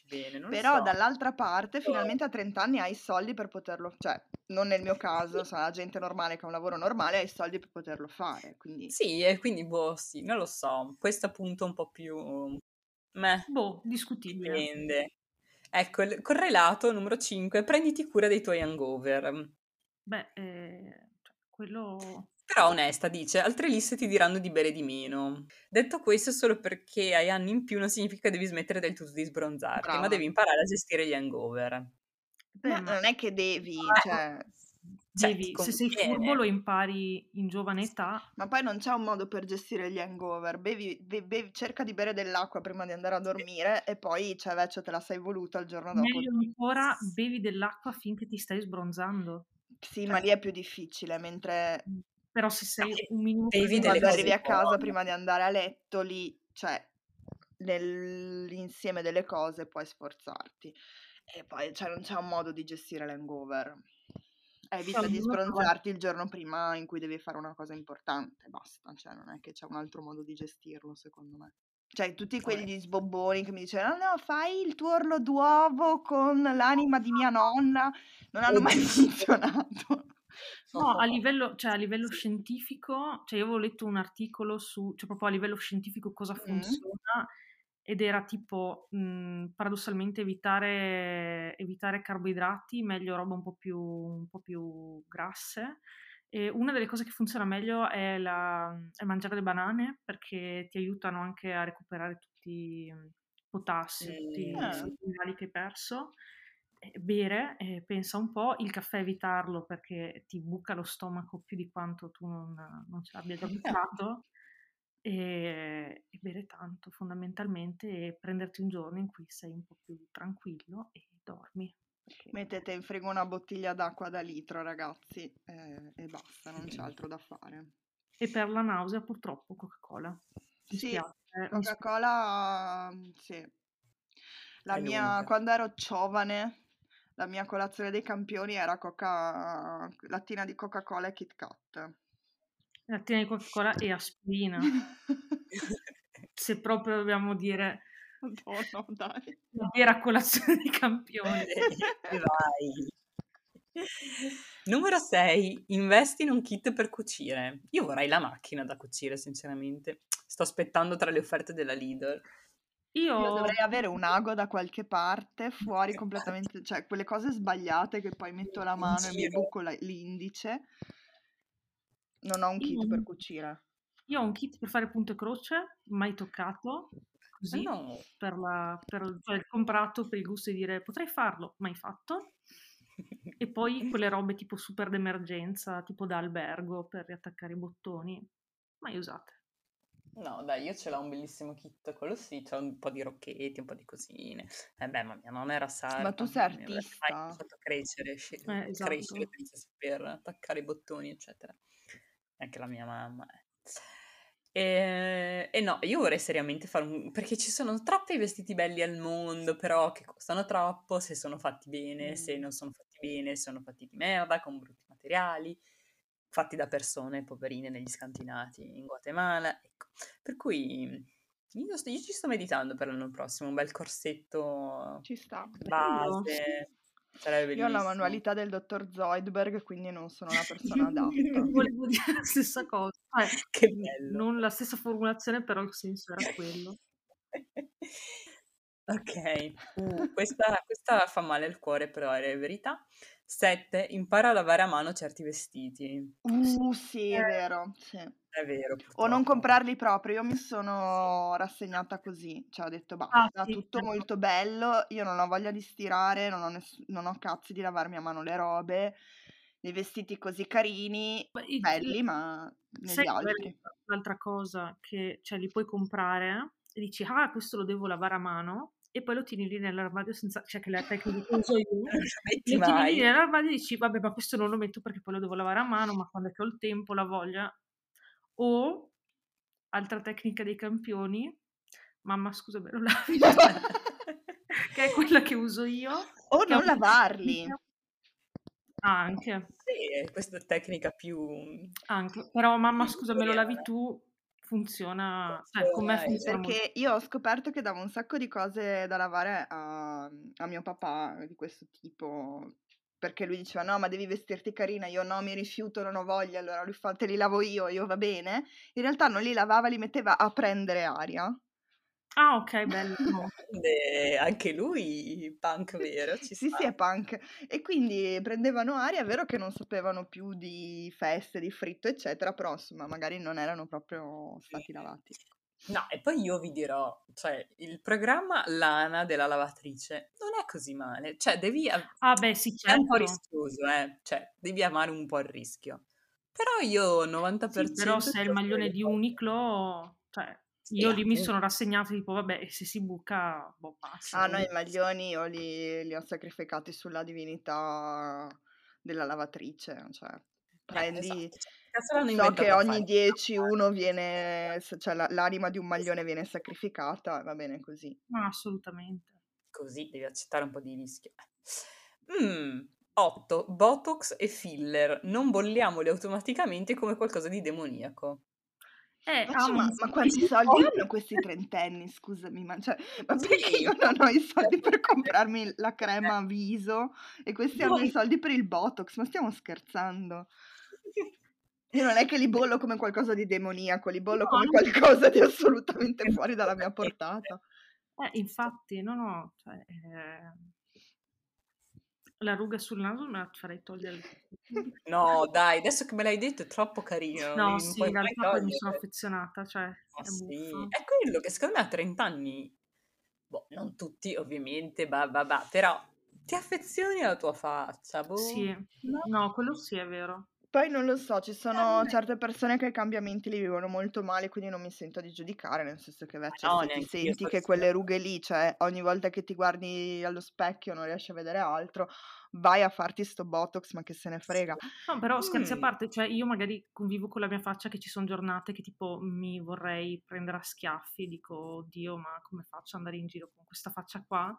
Speaker 1: bene Però so. dall'altra parte, finalmente a 30 anni hai i soldi per poterlo, cioè non nel mio caso, sono la gente normale che ha un lavoro normale, hai i soldi per poterlo fare. Quindi...
Speaker 4: Sì, e quindi boh, sì, non lo so, questo appunto un po' più Meh,
Speaker 3: boh, discutibile.
Speaker 4: Dipende. Ecco, il correlato numero 5, prenditi cura dei tuoi hangover.
Speaker 3: Beh, eh, cioè, quello...
Speaker 4: Però onesta, dice, altre liste ti diranno di bere di meno. Detto questo, solo perché hai anni in più non significa che devi smettere del tutto di sbronzarti, Brava. ma devi imparare a gestire gli hangover.
Speaker 1: Beh, ma non è che devi, cioè...
Speaker 3: Cioè, Devi, se sei furbo lo impari in giovane età.
Speaker 1: Ma poi non c'è un modo per gestire gli hangover. Bevi, bevi, cerca di bere dell'acqua prima di andare a dormire e poi cioè, invece te la sei voluta il giorno dopo.
Speaker 3: Meglio ancora bevi dell'acqua finché ti stai sbronzando.
Speaker 1: Sì, cioè, ma lì è più difficile, mentre...
Speaker 3: Però se sei un minuto...
Speaker 1: Bevi quando arrivi a casa prima di andare a letto, lì, cioè, nell'insieme delle cose puoi sforzarti. E poi cioè, non c'è un modo di gestire l'hangover. Evita di sbronzarti il giorno prima in cui devi fare una cosa importante, basta, cioè non è che c'è un altro modo di gestirlo secondo me. Cioè, tutti quegli sbobboni che mi dicevano: no, no, fai il tuo orlo d'uovo con l'anima di mia nonna, non hanno mai funzionato.
Speaker 3: No, a livello, cioè, a livello scientifico, cioè io avevo letto un articolo su, cioè proprio a livello scientifico cosa funziona mm ed era tipo mh, mhmm, paradossalmente evitare, evitare, carboidrati, meglio roba un po' più, un po più grasse. E una delle cose che funziona meglio è, la, è, mangiare le banane perché ti aiutano anche a recuperare tutti i potassi, mm. tutti i minerali che hai perso. E bere, eh, pensa un po', il caffè evitarlo perché ti buca lo stomaco più di quanto tu non, non ce l'abbia già bucato e, e bere tanto fondamentalmente e prenderti un giorno in cui sei un po' più tranquillo e dormi.
Speaker 1: Perché... Mettete in frigo una bottiglia d'acqua da litro, ragazzi, eh, e basta, non c'è altro da fare.
Speaker 3: E per la nausea, purtroppo, Coca-Cola.
Speaker 1: Mi sì, spiace, Coca-Cola, sì. La mia, quando ero giovane, la mia colazione dei campioni era coca, lattina di Coca-Cola e Kit Kat.
Speaker 3: Lattina di Coca-Cola e aspirina. Se proprio dobbiamo dire...
Speaker 1: Madonna, dai.
Speaker 3: La vera colazione di campione.
Speaker 4: Vai. Numero 6. Investi in un kit per cucire. Io vorrei la macchina da cucire, sinceramente. Sto aspettando tra le offerte della Lidl.
Speaker 1: Io... Io dovrei avere un ago da qualche parte, fuori completamente, cioè quelle cose sbagliate che poi metto la mano e mi buco la, l'indice non ho un kit io, per cucire.
Speaker 3: Io ho un kit per fare punto e croce, mai toccato, così, no. per, la, per cioè, comprato per il gusto di dire potrei farlo, mai fatto. e poi quelle robe tipo super d'emergenza, tipo da albergo per riattaccare i bottoni, mai usate.
Speaker 4: No, dai, io ce l'ho un bellissimo kit, quello sì, c'è un po' di rocchetti, un po' di cosine. Eh beh, ma mia nonna era sarda.
Speaker 1: Ma tu sei artista.
Speaker 4: Mi ha fatto crescere, eh, esatto. crescere per attaccare i bottoni, eccetera anche la mia mamma. E, eh. e, no, io vorrei seriamente fare un... perché ci sono troppi vestiti belli al mondo, però che costano troppo se sono fatti bene, mm. se non sono fatti bene, sono fatti di merda, con brutti materiali, fatti da persone poverine negli scantinati in Guatemala. Ecco. Per cui io, io, ci sto meditando per l'anno prossimo, un bel corsetto
Speaker 1: ci sta.
Speaker 4: base. Sarebbe
Speaker 1: Io ho la manualità del dottor Zoidberg, quindi non sono la persona adatta.
Speaker 3: Volevo dire la stessa cosa. Cioè,
Speaker 4: Che
Speaker 3: n-
Speaker 4: bello.
Speaker 3: non la stessa formulazione, però il senso era quello.
Speaker 4: Ok, uh, questa, questa fa male al cuore, però è verità. 7. Impara a lavare a mano certi vestiti.
Speaker 1: Uh, sì, è vero, sì.
Speaker 4: È vero,
Speaker 1: O non
Speaker 4: purtroppo.
Speaker 1: comprarli proprio, io mi sono rassegnata così, cioè ho detto
Speaker 3: Ah,
Speaker 1: basta,
Speaker 3: sì,
Speaker 1: tutto molto bello, io non ho voglia di stirare, non ho, ness- non ho cazzi di lavarmi a mano le robe, i vestiti così carini, belli, ma negli
Speaker 3: è
Speaker 1: altri.
Speaker 3: l'altra cosa che cioè, li puoi comprare e dici, ah, questo lo devo lavare a mano, e poi lo tieni lì nell'armadio senza, cioè che la tecnica che uso io.
Speaker 4: Lo
Speaker 3: tieni lì nell'armadio e dici, vabbè, ma questo non lo metto perché poi lo devo lavare a mano, ma quando è che ho il tempo, la voglia. O, altra tecnica dei campioni, mamma scusa, me lo lavi? che è quella che uso io.
Speaker 1: O non lavarli.
Speaker 3: Ah, anche,
Speaker 4: Sì, questa è tecnica più...
Speaker 3: anche. Però mamma scusa, me lo lavi tu, funziona, cioè con me
Speaker 4: Funziona.
Speaker 1: Perché io ho scoperto che davo un sacco di cose da lavare a, a mio papà di questo tipo. Perché lui diceva: No, ma devi vestirti carina. Io no, mi rifiuto, non ho voglia. Allora lui fa: Te li lavo io, io va bene. In realtà non li lavava, li metteva a prendere aria.
Speaker 3: Ah, ok, bello.
Speaker 4: Grande, Anche lui, punk vero, ci
Speaker 1: Sì,
Speaker 4: sta.
Speaker 1: sì, è punk. E quindi prendevano aria. È vero che non sapevano più di feste, di fritto, eccetera. Però insomma, magari non erano proprio stati lavati.
Speaker 4: No, e poi io vi dirò, cioè, il programma Lana della lavatrice non è così male. Cioè, devi...
Speaker 3: Ah, beh, sì,
Speaker 4: È un po'
Speaker 3: certo.
Speaker 4: rischioso, eh. Cioè, devi amare un po' il rischio. Però io 90%
Speaker 3: Sì, però se è il maglione di. Uniqlo, cioè, io lì mi sono rassegnata, tipo, vabbè, se si buca, boh, passa.
Speaker 1: Ah, no, i maglioni io li, li ho sacrificati sulla divinità della lavatrice, cioè
Speaker 4: Eh,
Speaker 1: prendi,
Speaker 4: esatto. Cioè,
Speaker 1: so che ogni
Speaker 4: fare?
Speaker 1: 10 uno viene, cioè la- l'anima di un maglione viene sacrificata, va bene così.
Speaker 3: Ma assolutamente.
Speaker 4: Così devi accettare un po' di rischio. 8. Botox e filler. Non bolliamoli automaticamente come qualcosa di demoniaco.
Speaker 3: Eh,
Speaker 1: Ma,
Speaker 3: ah,
Speaker 1: ma,
Speaker 3: ma
Speaker 1: quanti soldi hanno questi trentenni, scusami, ma, cioè, ma perché io non ho i soldi per comprarmi la crema viso e questi hanno i soldi per il Botox? Ma stiamo scherzando? Io non è che li bollo come qualcosa di demoniaco, li bollo
Speaker 3: No,
Speaker 1: come qualcosa di assolutamente fuori dalla mia portata.
Speaker 3: Eh, infatti, no, no, cioè, eh, la ruga sul naso me la farei togliere.
Speaker 4: No, dai, adesso che me l'hai detto è troppo carino.
Speaker 3: No, sì, in realtà poi mi sono affezionata, cioè, è
Speaker 4: sì, è quello che secondo me a 30 anni, boh, non tutti ovviamente, bah, bah, bah, però ti affezioni alla tua faccia, boh,
Speaker 3: Sì,
Speaker 4: no?
Speaker 3: no, quello sì è vero.
Speaker 1: Poi non lo so, ci sono certe persone che i cambiamenti li vivono molto male, quindi non mi sento di giudicare, nel senso che invece
Speaker 4: no,
Speaker 1: se ti senti che quelle rughe lì, cioè ogni volta che ti guardi allo specchio non riesci a vedere altro, vai a farti sto botox, ma che se ne frega.
Speaker 3: No, però scherzi a
Speaker 4: Mm.
Speaker 3: parte, cioè io magari convivo con la mia faccia che ci sono giornate che tipo mi vorrei prendere a schiaffi, dico, oddio, ma come faccio ad andare in giro con questa faccia qua?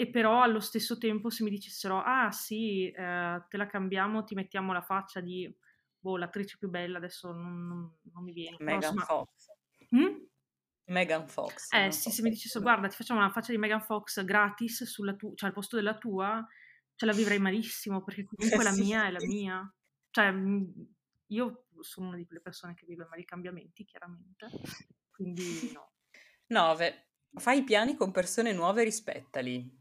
Speaker 3: E però allo stesso tempo se mi dicessero, ah sì, eh, te la cambiamo, ti mettiamo la faccia di, boh, l'attrice più bella, adesso non, non- non mi viene.
Speaker 4: Megan
Speaker 3: insomma-
Speaker 4: Fox.
Speaker 3: Mm?
Speaker 4: Megan Fox.
Speaker 3: Eh sì,
Speaker 4: so
Speaker 3: se mi
Speaker 4: se-
Speaker 3: dicessero guarda ti facciamo una faccia di Megan Fox gratis sulla tua, cioè al posto della tua, ce la vivrei malissimo perché comunque la mia è la mia. Cioè mh, io sono una di quelle persone che vive male i cambiamenti, chiaramente, quindi no.
Speaker 4: 9. Fai i piani con persone nuove e rispettali.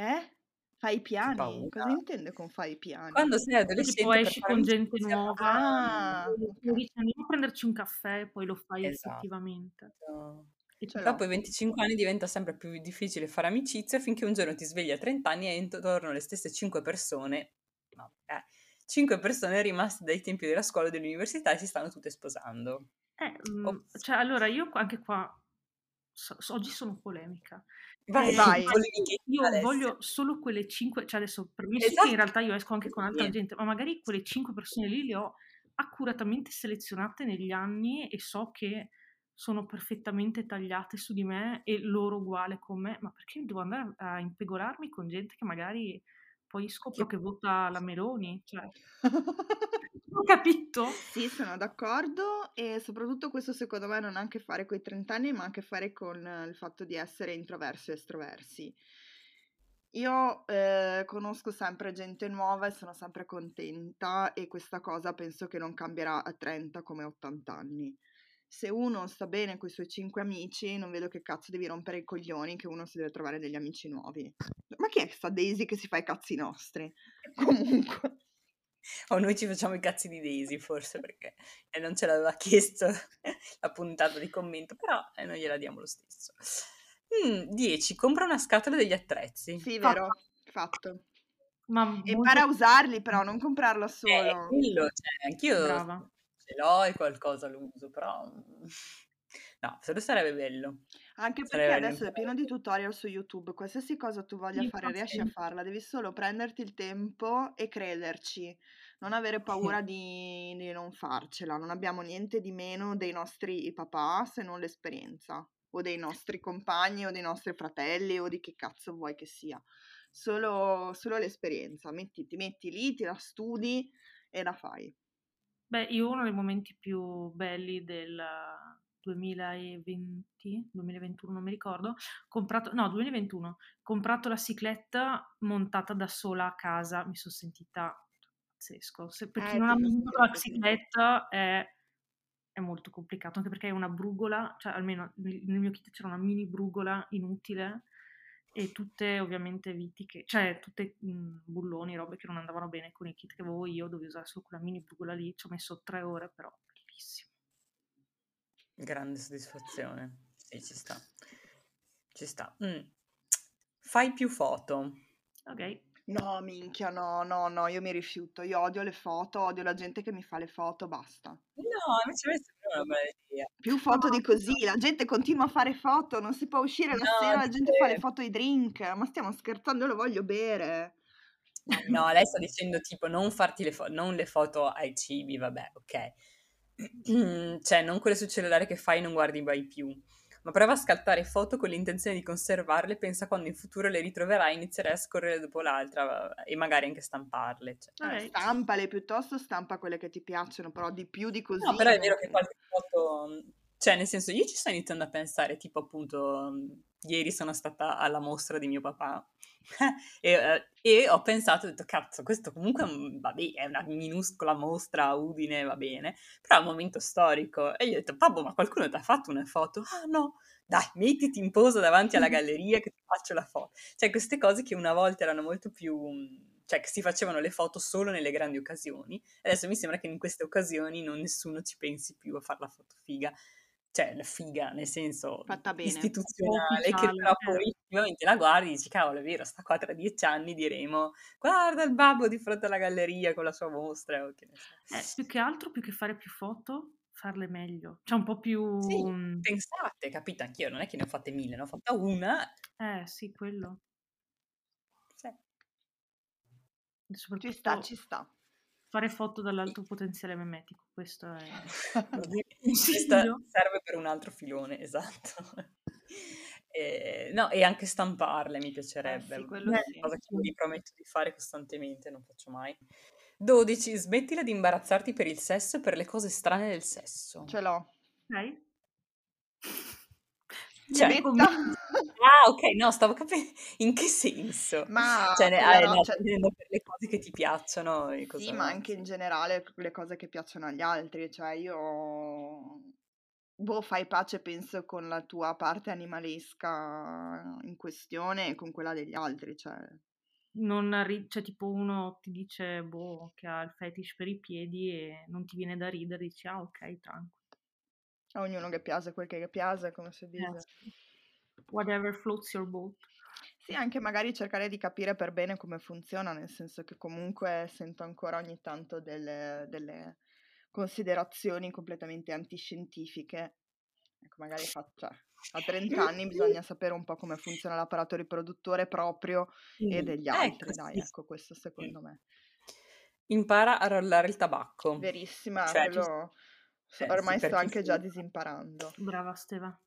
Speaker 1: Eh? Fai i piani? Cosa intende con fai i piani?
Speaker 4: Quando sei
Speaker 3: Poi
Speaker 4: adolescente per
Speaker 3: esci con gente nuova,
Speaker 1: Ah,
Speaker 3: e
Speaker 1: ok.
Speaker 3: e dici andiamo a prenderci un caffè e poi lo fai
Speaker 4: Esatto.
Speaker 3: effettivamente.
Speaker 1: L'ho.
Speaker 4: Dopo i 25 anni diventa sempre più difficile fare amicizia finché un giorno ti svegli a 30 anni e intorno alle stesse 5 persone, no, eh, 5 persone rimaste dai tempi della scuola e dell'università e si stanno tutte sposando.
Speaker 3: Eh,
Speaker 4: Ops.
Speaker 3: cioè allora io anche qua, so- so- oggi sono polemica.
Speaker 4: Vai,
Speaker 3: Eh,
Speaker 1: Vai.
Speaker 3: Io
Speaker 4: adesso.
Speaker 3: voglio solo quelle 5, cioè adesso premesso
Speaker 4: Esatto.
Speaker 3: che in realtà io esco anche con altra
Speaker 4: Niente.
Speaker 3: gente, ma magari quelle 5 persone lì le ho accuratamente selezionate negli anni e so che sono perfettamente tagliate su di me e loro uguale con me, ma perché devo andare a impegolarmi con gente che magari poi scopro che vota la Meloni? Cioè, ho capito?
Speaker 1: Sì, sono d'accordo e soprattutto questo secondo me non ha a che fare con i 30 anni, ma ha a che fare con il fatto di essere introversi o estroversi. Io eh, conosco sempre gente nuova e sono sempre contenta e questa cosa penso che non cambierà a 30 come a 80 anni. Se uno sta bene con i suoi cinque amici, non vedo che cazzo devi rompere i coglioni che uno si deve trovare degli amici nuovi. Ma chi è sta Daisy che si fa i cazzi nostri? Comunque.
Speaker 4: O noi ci facciamo i cazzi di Daisy, forse, perché non ce l'aveva chiesto la puntata di commento, però eh, noi gliela diamo lo stesso. 10. Mm, compra una scatola degli attrezzi.
Speaker 1: Sì, vero, fatto. Ma molto... Impara a usarli, però, non comprarlo eh, solo.
Speaker 4: Eh, quello, cioè, anch'io Brava. Ce l'ho e qualcosa lo uso, però... No, se sarebbe bello.
Speaker 1: Anche perché sarebbe adesso è pieno di tutorial su YouTube, qualsiasi cosa tu voglia sì, fare riesci a farla, devi solo prenderti il tempo e crederci, non avere paura di, di non farcela, non abbiamo niente di meno dei nostri papà se non l'esperienza o dei nostri compagni o dei nostri fratelli o di che cazzo vuoi che sia. Solo, solo l'esperienza, metti, ti metti lì, ti la studi e la fai.
Speaker 3: Beh, io uno dei momenti più belli del 2020, 2021 non mi ricordo, comprato, no 2021, comprato la cicletta montata da sola a casa, mi sono sentita pazzesco. Se per chi eh, non ha montato la cicletta è è molto complicato, anche perché è una brugola, cioè almeno nel, nel mio kit c'era una mini brugola inutile e tutte ovviamente viti che, cioè tutte mh, mhmm, bulloni, robe che non andavano bene con il kit che avevo io, dovevo usare solo quella mini brugola lì, ci ho messo tre ore però, bellissimo.
Speaker 4: Grande soddisfazione, sì ci sta, ci sta. Mm. Fai più foto.
Speaker 3: Ok.
Speaker 1: No, minchia, no, no, no, io mi rifiuto. Io odio le foto, odio la gente che mi fa le foto, basta.
Speaker 4: No, invece una.
Speaker 1: Più foto di così, la gente continua a fare foto, non si può uscire la sera, la gente fa le foto ai drink, ma stiamo scherzando, io lo voglio bere.
Speaker 4: No, lei sta dicendo tipo non farti le, fo- non le foto ai cibi, vabbè, ok. cioè, non quelle sul cellulare che fai non guardi mai più ma prova a scattare foto con l'intenzione di conservarle, pensa quando in futuro le ritroverai inizierai a scorrere dopo l'altra e magari anche stamparle.
Speaker 1: Cioè. Eh, stampale piuttosto, stampa quelle che ti piacciono, però di più di così.
Speaker 4: No, però è vero che qualche foto, cioè nel senso io ci sto iniziando a pensare, tipo appunto ieri sono stata alla mostra di mio papà e, uh, e, ho pensato, ho detto, cazzo, questo comunque vabbè, è una minuscola mostra a Udine, va bene, però è un momento storico. E gli ho detto, babbo, ma qualcuno ti ha fatto una foto? Ah no, dai, mettiti in posa davanti alla galleria che ti faccio la foto. Cioè, queste cose che una volta erano molto più cioè che si facevano le foto solo nelle grandi occasioni. Adesso mi sembra che in queste occasioni non nessuno ci pensi più a fare la foto figa cioè la figa, nel senso istituzionale, che però poi eh. effettivamente la guardi e dici, cavolo, è vero, sta qua tra dieci anni diremo, guarda il babbo di fronte alla galleria con la sua mostra. O che ne
Speaker 3: so. eh, più che altro, più che fare più foto, farle meglio, cioè un po' più...
Speaker 4: Sì, pensate, capito, anch'io, non è che ne ho fatte mille, ne ho fatta una.
Speaker 3: Eh, sì, quello.
Speaker 1: Sì. Ci sta, ci sta
Speaker 3: fare foto dall'alto potenziale memetico, questo è
Speaker 4: questo serve per un altro filone, esatto. E, no, e anche stamparle mi piacerebbe, eh sì, è una sì. cosa che mi prometto di fare costantemente, non faccio mai. 12. Smettila di imbarazzarti per il sesso e per le cose strane del sesso.
Speaker 1: Ce l'ho.
Speaker 3: Ok.
Speaker 4: Cioè, ah, ok, no, stavo capendo in che senso.
Speaker 1: Ma
Speaker 4: cioè, ne, no, cioè... per le cose che ti piacciono. E
Speaker 1: cosa sì, ma anche in generale le cose che piacciono agli altri. Cioè, io boh, fai pace, penso, con la tua parte animalesca in questione e con quella degli altri. Cioè.
Speaker 3: Non arri- cioè, tipo uno ti dice boh, che ha il fetish per i piedi e non ti viene da ridere, dici ah, ok, tranquillo.
Speaker 1: A ognuno che piace quel che piace, come si dice. Yes.
Speaker 3: Whatever floats your boat.
Speaker 1: Sì, anche magari cercare di capire per bene come funziona, nel senso che comunque sento ancora ogni tanto delle, delle considerazioni completamente antiscientifiche. Ecco, magari fa, cioè, a 30 anni bisogna sapere un po' come funziona l'apparato riproduttore proprio e degli altri, ecco, dai, sì. ecco, questo secondo me.
Speaker 4: Impara a rollare il tabacco.
Speaker 1: Verissima, cioè, quello... Ormai sì, sto anche già disimparando.
Speaker 3: Brava Steva.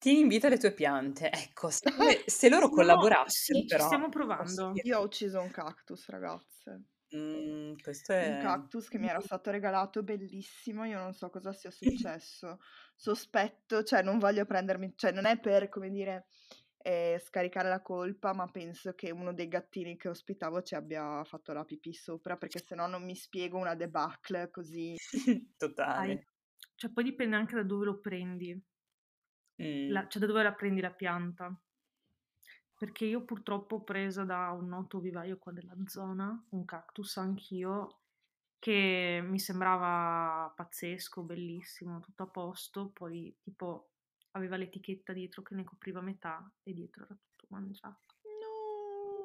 Speaker 4: Tieni in vita le tue piante. Ecco, se, se loro no, collaborassero sì, però...
Speaker 3: stiamo provando.
Speaker 1: Io ho ucciso un cactus, ragazze.
Speaker 4: Mm, questo è...
Speaker 1: Un cactus che mi era stato regalato bellissimo, io non so cosa sia successo. Sospetto, cioè non voglio prendermi... Cioè non è per, come dire, e scaricare la colpa, ma penso che uno dei gattini che ospitavo ci abbia fatto la pipì sopra, perché se no non mi spiego una debacle così.
Speaker 4: Totale.
Speaker 3: Cioè, poi dipende anche da dove lo prendi,
Speaker 4: Mm.
Speaker 3: la- cioè da dove la prendi la pianta. Perché io purtroppo ho presa da un noto vivaio qua della zona, un cactus anch'io, che mi sembrava pazzesco, bellissimo, tutto a posto, poi tipo aveva l'etichetta dietro che ne copriva metà e dietro era tutto mangiato.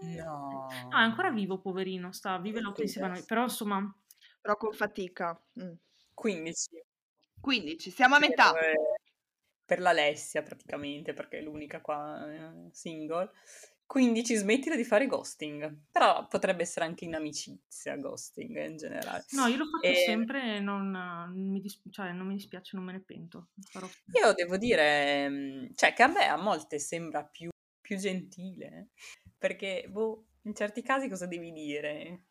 Speaker 1: No.
Speaker 4: No.
Speaker 3: Ah, è ancora vivo, poverino, sta, vive insieme a noi, però insomma,
Speaker 1: Però con fatica. Mm.
Speaker 4: 15.
Speaker 1: 15, siamo a metà.
Speaker 4: Per, per l'Alessia praticamente, perché è l'unica qua eh, single. 15 smettila di fare ghosting, però potrebbe essere anche in amicizia ghosting in generale.
Speaker 3: no, io l'ho fatto
Speaker 4: E-
Speaker 3: sempre e non, non mi dis- cioè, non mi dispiace, non me ne pento. Farò.
Speaker 4: Io devo dire, mm, cioè che a me a volte sembra più, più gentile, perché boh, in certi casi cosa devi dire?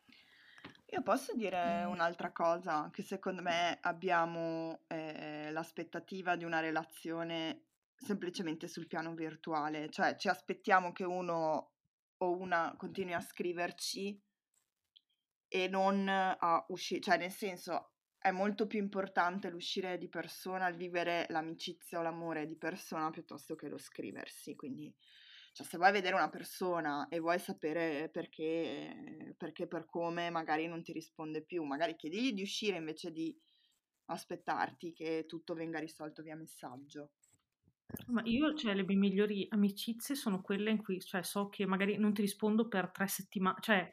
Speaker 1: Io posso dire
Speaker 4: Mm.
Speaker 1: un'altra cosa, che secondo me abbiamo eh, l'aspettativa di una relazione semplicemente sul piano virtuale, cioè ci aspettiamo che uno o una continui a scriverci e non a uscire, cioè nel senso è molto più importante l'uscire di persona, il vivere l'amicizia o l'amore di persona piuttosto che lo scriversi, quindi cioè, se vuoi vedere una persona e vuoi sapere perché, perché per come magari non ti risponde più, magari chiedigli di uscire invece di aspettarti che tutto venga risolto via messaggio.
Speaker 3: Ma io, cioè, le mie migliori amicizie sono quelle in cui, cioè, so che magari non ti rispondo per tre settimane, cioè,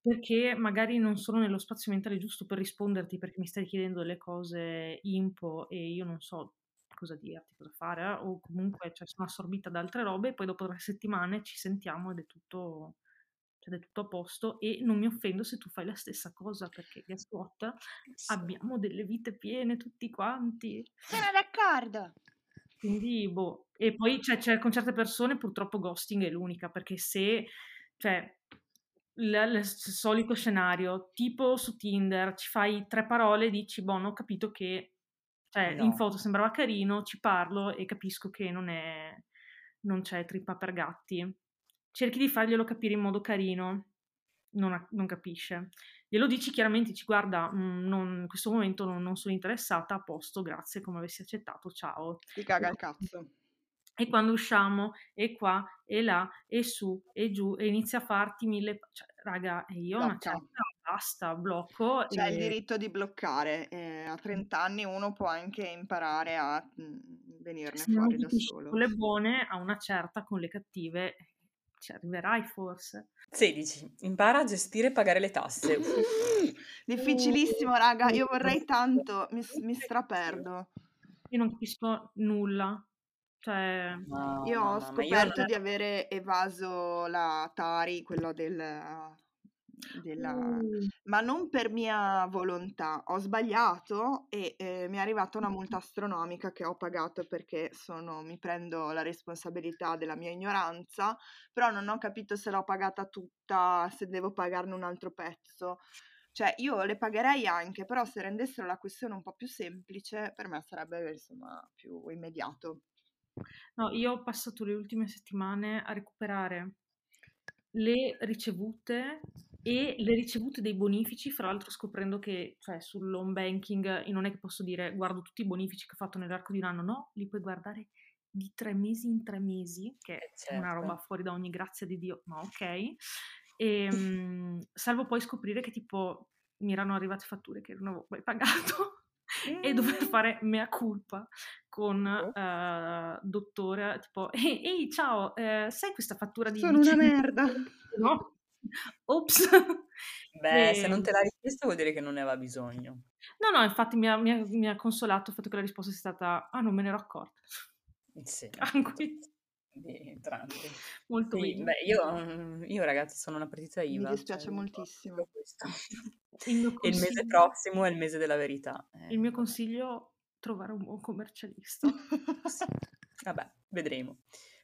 Speaker 3: perché magari non sono nello spazio mentale giusto per risponderti perché mi stai chiedendo delle cose impo e io non so cosa dirti, cosa fare, eh, o comunque cioè, sono assorbita da altre robe e poi dopo tre settimane ci sentiamo ed è tutto, cioè, è tutto a posto e non mi offendo se tu fai la stessa cosa perché guess what? Abbiamo delle vite piene tutti quanti.
Speaker 1: Sono d'accordo!
Speaker 3: Quindi, boh, e poi cioè, c'è con certe persone purtroppo ghosting è l'unica, perché se, cioè, il, il solito scenario, tipo su Tinder, ci fai tre parole e dici, boh, ho capito che, cioè, in
Speaker 4: No.
Speaker 3: foto sembrava carino, ci parlo e capisco che non è, non c'è trippa per gatti. Cerchi di farglielo capire in modo carino, non, ha- non capisce. Glielo dici chiaramente, dici guarda, mm, non- in questo momento non, non sono interessata, a posto, grazie, come avessi accettato, ciao.
Speaker 1: Ti caga il cazzo.
Speaker 3: E quando usciamo, e qua, e là, e su, e giù, e inizia a farti mille... Cioè, raga, e io una
Speaker 1: Blocca.
Speaker 3: certa basta, blocco.
Speaker 1: C'è il
Speaker 3: e-
Speaker 1: diritto di bloccare. eh, a 30 anni uno può anche imparare a mm, venirne
Speaker 3: Siamo
Speaker 1: fuori da solo.
Speaker 3: con le buone, a una certa con le cattive ci arriverai forse.
Speaker 4: 16. Impara a gestire e pagare le tasse.
Speaker 1: Difficilissimo, raga. Io vorrei tanto, mi, mi straperdo.
Speaker 3: Io non capisco nulla. Cioè,
Speaker 4: No,
Speaker 1: Io
Speaker 4: no,
Speaker 1: ho
Speaker 4: no, io
Speaker 1: scoperto
Speaker 4: non-
Speaker 1: di avere evaso la Tari, quello del, della...
Speaker 3: mm,
Speaker 1: ma non per mia volontà. Ho sbagliato e eh, mi è arrivata una multa astronomica che ho pagato perché sono, mi prendo la responsabilità della mia ignoranza, però non ho capito se l'ho pagata tutta, se devo pagarne un altro pezzo. Cioè, io le pagherei anche, però se rendessero la questione un po' più semplice, per me sarebbe insomma più immediato.
Speaker 3: No, io ho passato le ultime settimane a recuperare le ricevute e le ricevute dei bonifici, fra l'altro scoprendo che, cioè, sull'home banking io non è che posso dire guardo tutti i bonifici che ho fatto nell'arco di un anno, no, li puoi guardare di tre mesi in tre mesi, che è una
Speaker 4: certo.
Speaker 3: roba fuori da ogni grazia di Dio, ma ok. E, mm, salvo poi scoprire che tipo mi erano arrivate fatture che non avevo mai pagato e dover fare mea culpa con eh, dottore, tipo, ehi, ehi, ciao, eh, sai questa fattura di
Speaker 1: Sono una
Speaker 3: 10
Speaker 1: merda.
Speaker 3: No? Ops.
Speaker 4: Beh, se
Speaker 3: E-
Speaker 4: non te l'ha richiesto vuol dire che non ne aveva bisogno.
Speaker 3: No, no, infatti mi ha, mi ha- mi ha consolato il fatto che la risposta sia stata, ah, non me ne ero accorta.
Speaker 4: Sì,
Speaker 3: Tranquillo.
Speaker 4: tranquillo.
Speaker 3: Molto
Speaker 4: Sì,
Speaker 3: bene.
Speaker 4: beh, io, io, ragazzi sono una partita
Speaker 1: Mi
Speaker 4: IVA.
Speaker 1: dispiace
Speaker 4: cioè,
Speaker 1: moltissimo.
Speaker 3: Il
Speaker 4: il mese prossimo è il mese della verità. Eh,
Speaker 3: Il mio consiglio trovare un buon commercialista.
Speaker 4: Sì. Vabbè, vedremo.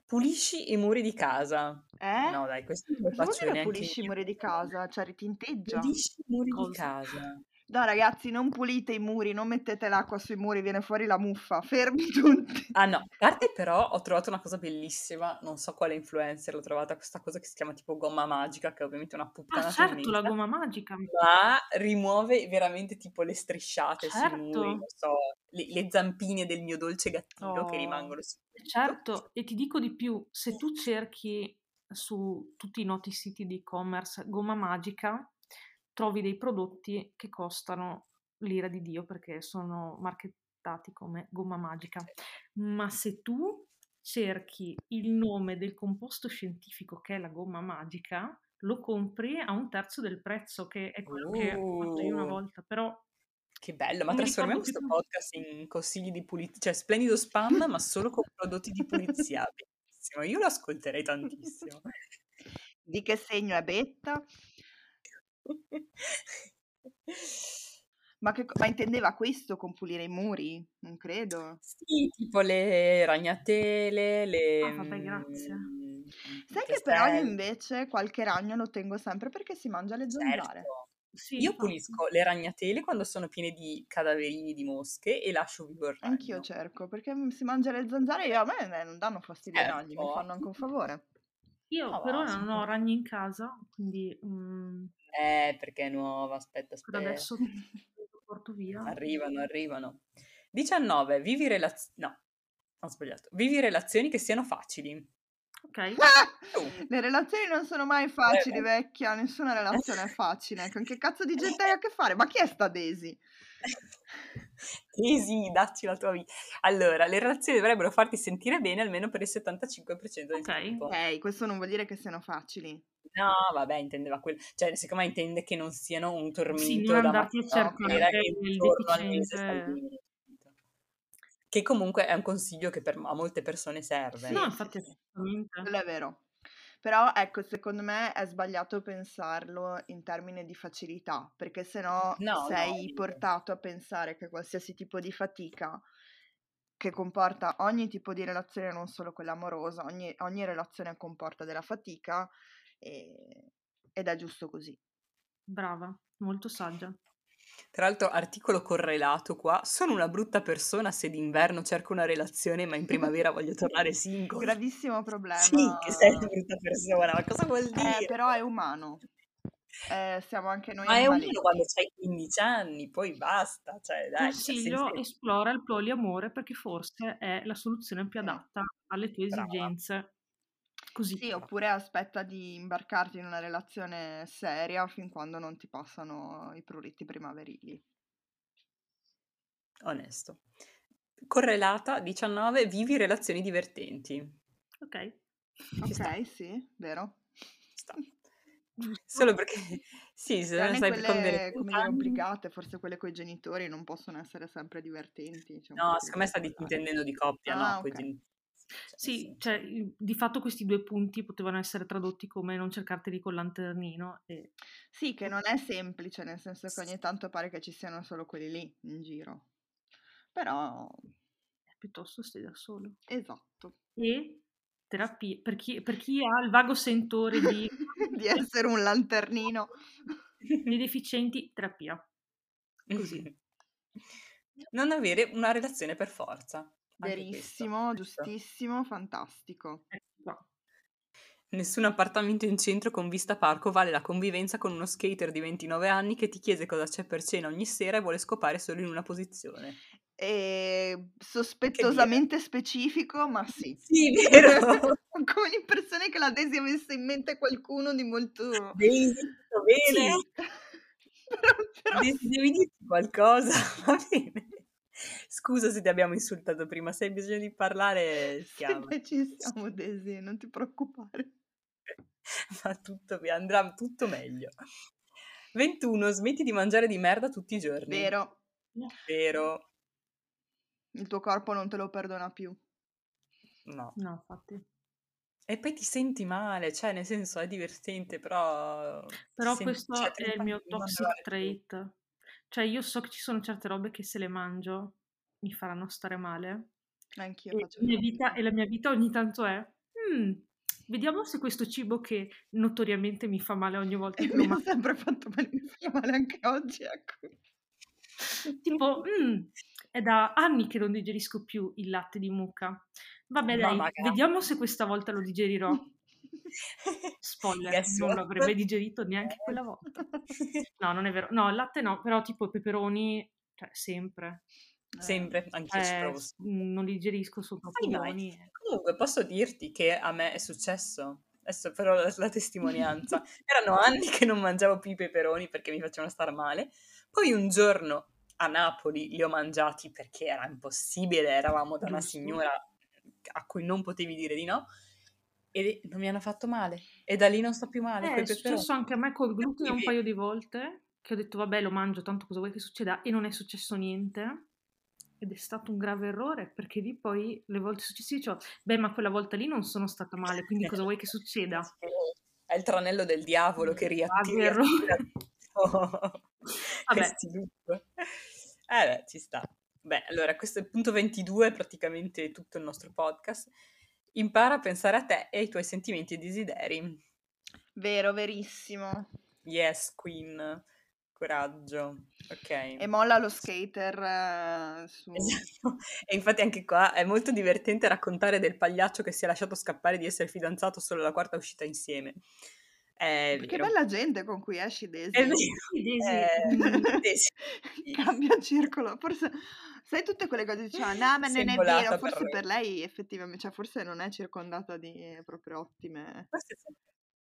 Speaker 4: Pulisci i muri di casa.
Speaker 1: Eh?
Speaker 4: No, dai, questo non lo
Speaker 1: Cosa vuol
Speaker 4: faccio
Speaker 1: dire
Speaker 4: neanche
Speaker 1: pulisci i muri di casa? Cioè ritinteggia?
Speaker 4: Pulisci i muri
Speaker 3: Cosa?
Speaker 4: di casa.
Speaker 1: No, ragazzi, non pulite i muri, non mettete l'acqua sui muri, viene fuori la muffa. Fermi tutti.
Speaker 4: Ah no, a parte però ho trovato una cosa bellissima, non so quale influencer l'ho trovata, questa cosa che si chiama tipo gomma magica, che è ovviamente una puttana
Speaker 3: Ah, certo, la
Speaker 4: tremenda,
Speaker 3: gomma magica.
Speaker 4: ma rimuove veramente tipo le strisciate sui muri,
Speaker 3: Certo.
Speaker 4: non so, le, le zampine del mio dolce gattino che
Speaker 3: Oh.
Speaker 4: rimangono su.
Speaker 3: Certo, e ti dico di più, se tu cerchi su tutti i noti siti di e-commerce gomma magica, trovi dei prodotti che costano l'ira di Dio perché sono marchettati come gomma magica. Ma se tu cerchi il nome del composto scientifico che è la gomma magica, lo compri a un terzo del prezzo, che è quello che ho fatto io una
Speaker 4: Uh.
Speaker 3: volta, però
Speaker 4: Che bello, ma trasformiamo questo podcast in consigli di pulizia, cioè splendido spam, ma solo con prodotti di pulizia. Bellissimo, io lo ascolterei tantissimo.
Speaker 1: Di che segno è Betta? Ma, che ma intendeva questo con pulire i muri? Non credo.
Speaker 4: Sì, tipo le ragnatele, le...
Speaker 3: Ah, vabbè, grazie.
Speaker 4: mm,
Speaker 1: Sai che però io invece qualche ragno lo tengo sempre perché si mangia le zanzare.
Speaker 4: Certo.
Speaker 3: Sì,
Speaker 4: Io
Speaker 3: infatti.
Speaker 4: pulisco le ragnatele quando sono piene di cadaverini di mosche e lascio vivo il
Speaker 1: Anch'io
Speaker 4: ragno.
Speaker 1: cerco perché si mangia le zanzare e a me non danno fastidio i ragni, mi
Speaker 4: Certo.
Speaker 1: fanno anche un favore.
Speaker 3: Io
Speaker 4: Ma
Speaker 3: per
Speaker 4: va,
Speaker 3: ora non ho ragni in casa, quindi mm,
Speaker 4: Eh, perché è nuova, aspetta,
Speaker 3: per
Speaker 4: aspetta.
Speaker 3: adesso lo porto via.
Speaker 4: Arrivano, arrivano. 19. Vivi relazioni... No, ho sbagliato. Vivi relazioni che siano facili.
Speaker 3: Ok,
Speaker 1: Ah!
Speaker 4: Oh.
Speaker 1: Le relazioni non sono mai facili,
Speaker 4: Eh.
Speaker 1: vecchia, nessuna relazione è facile. Con che cazzo di gente hai a che fare? Ma chi è sta Daisy?
Speaker 4: Easy, dacci la tua vita. Allora, le relazioni dovrebbero farti sentire bene almeno per il 75% del
Speaker 3: Ok.
Speaker 4: tempo.
Speaker 1: Ok, questo non vuol dire che siano facili.
Speaker 4: No, vabbè, intendeva quello. Cioè, secondo me intende che non siano un
Speaker 3: sì,
Speaker 4: tormento
Speaker 3: non
Speaker 4: da
Speaker 3: andarti a cercare il deficiente.
Speaker 4: Che comunque è un consiglio che per, a molte persone serve.
Speaker 1: Sì,
Speaker 3: No,
Speaker 1: sì,
Speaker 3: infatti,
Speaker 1: sì,
Speaker 3: assolutamente.
Speaker 1: quello è vero. Però ecco, secondo me è sbagliato pensarlo in termini di facilità, perché sennò
Speaker 4: No, no,
Speaker 1: sei
Speaker 4: ovvio.
Speaker 1: portato a pensare che qualsiasi tipo di fatica che comporta ogni tipo di relazione, non solo quella amorosa, ogni, ogni relazione comporta della fatica e- ed è giusto così.
Speaker 3: Brava, molto saggia.
Speaker 4: Tra l'altro, articolo correlato qua. Sono una brutta persona se d'inverno cerco una relazione, ma in primavera voglio tornare single.
Speaker 1: Gravissimo problema.
Speaker 4: Sì, che sei una brutta persona, ma cosa vuol
Speaker 1: Eh,
Speaker 4: dire?
Speaker 1: però è umano. Eh, siamo anche noi
Speaker 4: Ma è umano quando hai 15 anni, poi basta, cioè dai,
Speaker 3: Consiglio,
Speaker 4: senza-
Speaker 3: esplora il poliamore perché forse è la soluzione più
Speaker 1: Eh.
Speaker 3: adatta alle tue
Speaker 4: Brava.
Speaker 3: esigenze. Così.
Speaker 1: Sì, oppure aspetta di imbarcarti in una relazione seria fin quando non ti passano i pruriti primaverili.
Speaker 4: Onesto. Correlata 19, vivi relazioni divertenti.
Speaker 3: Ok.
Speaker 4: Ci sta,
Speaker 1: Ok, sì, vero?
Speaker 4: sta. Solo perché sì, se non
Speaker 1: Tranne
Speaker 4: sai come
Speaker 1: quelle, come dire, obbligate, forse quelle con i genitori non possono essere sempre divertenti. un
Speaker 4: No, secondo me sta intendendo di coppia, no?
Speaker 1: Ah,
Speaker 4: coi
Speaker 1: ok.
Speaker 4: genitori. Cioè,
Speaker 3: Sì, cioè, i- di fatto questi due punti potevano essere tradotti come non cercarteli col lanternino e
Speaker 1: Sì, che non è semplice, nel senso che ogni tanto pare che ci siano solo quelli lì in giro. Però,
Speaker 3: piuttosto stai da solo.
Speaker 1: esatto,
Speaker 3: E terapia, per chi, per chi ha il vago sentore di,
Speaker 1: di essere un lanternino.
Speaker 3: di deficienti, terapia. Così.
Speaker 4: Non avere una relazione per forza.
Speaker 1: Verissimo, giustissimo, fantastico.
Speaker 3: Ecco qua.
Speaker 4: Nessun appartamento in centro con vista parco vale la convivenza con uno skater di 29 anni che ti chiede cosa c'è per cena ogni sera e vuole scopare solo in una posizione.
Speaker 1: E sospettosamente specifico, ma sì.
Speaker 4: Sì, vero.
Speaker 1: Come l'impressione che la Daisy avesse in mente qualcuno di molto...
Speaker 4: Tutto bene?
Speaker 1: Sì. però, però
Speaker 4: Devi, devi dirci qualcosa, va bene. Scusa se ti abbiamo insultato prima, se hai bisogno di parlare, chiama.
Speaker 1: ci siamo, Daisy, non ti preoccupare.
Speaker 4: Va tutto bene, andrà tutto meglio. 21. Smetti di mangiare di merda tutti i giorni.
Speaker 1: Vero,
Speaker 4: Vero.
Speaker 1: il tuo corpo non te lo perdona più.
Speaker 4: No.
Speaker 3: No, infatti.
Speaker 4: E poi ti senti male, cioè nel senso è divertente, però...
Speaker 3: Però
Speaker 4: senti-
Speaker 3: questo
Speaker 4: cioè,
Speaker 3: è il mio toxic trait. Cioè, io so che ci sono certe robe che se le mangio mi faranno stare male.
Speaker 1: Anch'io
Speaker 3: E,
Speaker 1: faccio
Speaker 3: la mia
Speaker 1: fatica.
Speaker 3: vita, e la mia vita ogni tanto è... "Mm, vediamo se questo cibo che notoriamente mi fa male ogni volta
Speaker 1: E
Speaker 3: che
Speaker 1: mi ha sempre fatto male, mi fa male anche oggi, ecco.
Speaker 3: tipo, mm, è da anni che non digerisco più il latte di mucca. Vabbè, dai,
Speaker 4: cara.
Speaker 3: vediamo se questa volta lo digerirò. Spoiler,
Speaker 4: Guess
Speaker 3: non
Speaker 4: what?
Speaker 3: l'avrebbe digerito neanche quella volta. No, non è vero. No, il latte no, però tipo i peperoni, cioè sempre.
Speaker 4: Sempre, anch'io ci
Speaker 3: Eh,
Speaker 4: provo.
Speaker 3: s- non li digerisco, sono buoni. eh.
Speaker 4: Comunque posso dirti che a me è successo. Adesso però la, la testimonianza. Erano anni che non mangiavo più i peperoni perché mi facevano star male. Poi un giorno a Napoli li ho mangiati perché era impossibile, eravamo da una signora a cui non potevi dire di no e non mi hanno fatto male. E da lì non sto più male
Speaker 3: Eh, è successo anche a me col glutine un paio di volte, che ho detto vabbè lo mangio, tanto cosa vuoi che succeda? E non è successo niente. Ed è stato un grave errore, perché lì poi le volte successive dicevo, beh ma quella volta lì non sono stata male, quindi cosa vuoi che succeda?
Speaker 4: È il tranello del diavolo che riatti-
Speaker 3: Grave errore.
Speaker 4: riattira
Speaker 3: Vabbè.
Speaker 4: Eh beh, ci sta. Beh, allora, questo è il punto 22, praticamente tutto il nostro podcast. Impara a pensare a te e ai tuoi sentimenti e desideri.
Speaker 1: Vero, verissimo.
Speaker 4: Yes, queen. Coraggio. Ok.
Speaker 1: E molla lo skater eh, su...
Speaker 4: Esatto. E infatti anche qua è molto divertente raccontare del pagliaccio che si è lasciato scappare di essere fidanzato solo alla quarta uscita insieme. È
Speaker 1: Che bella gente con cui esci, Daisy.
Speaker 3: Daisy,
Speaker 4: Eh, Daisy.
Speaker 1: Cambia circolo. Forse, sai tutte quelle cose che diceva, no, ma non è vero. Forse
Speaker 4: me."
Speaker 1: per lei effettivamente, cioè forse non è circondata di eh, proprio ottime
Speaker 4: Forse.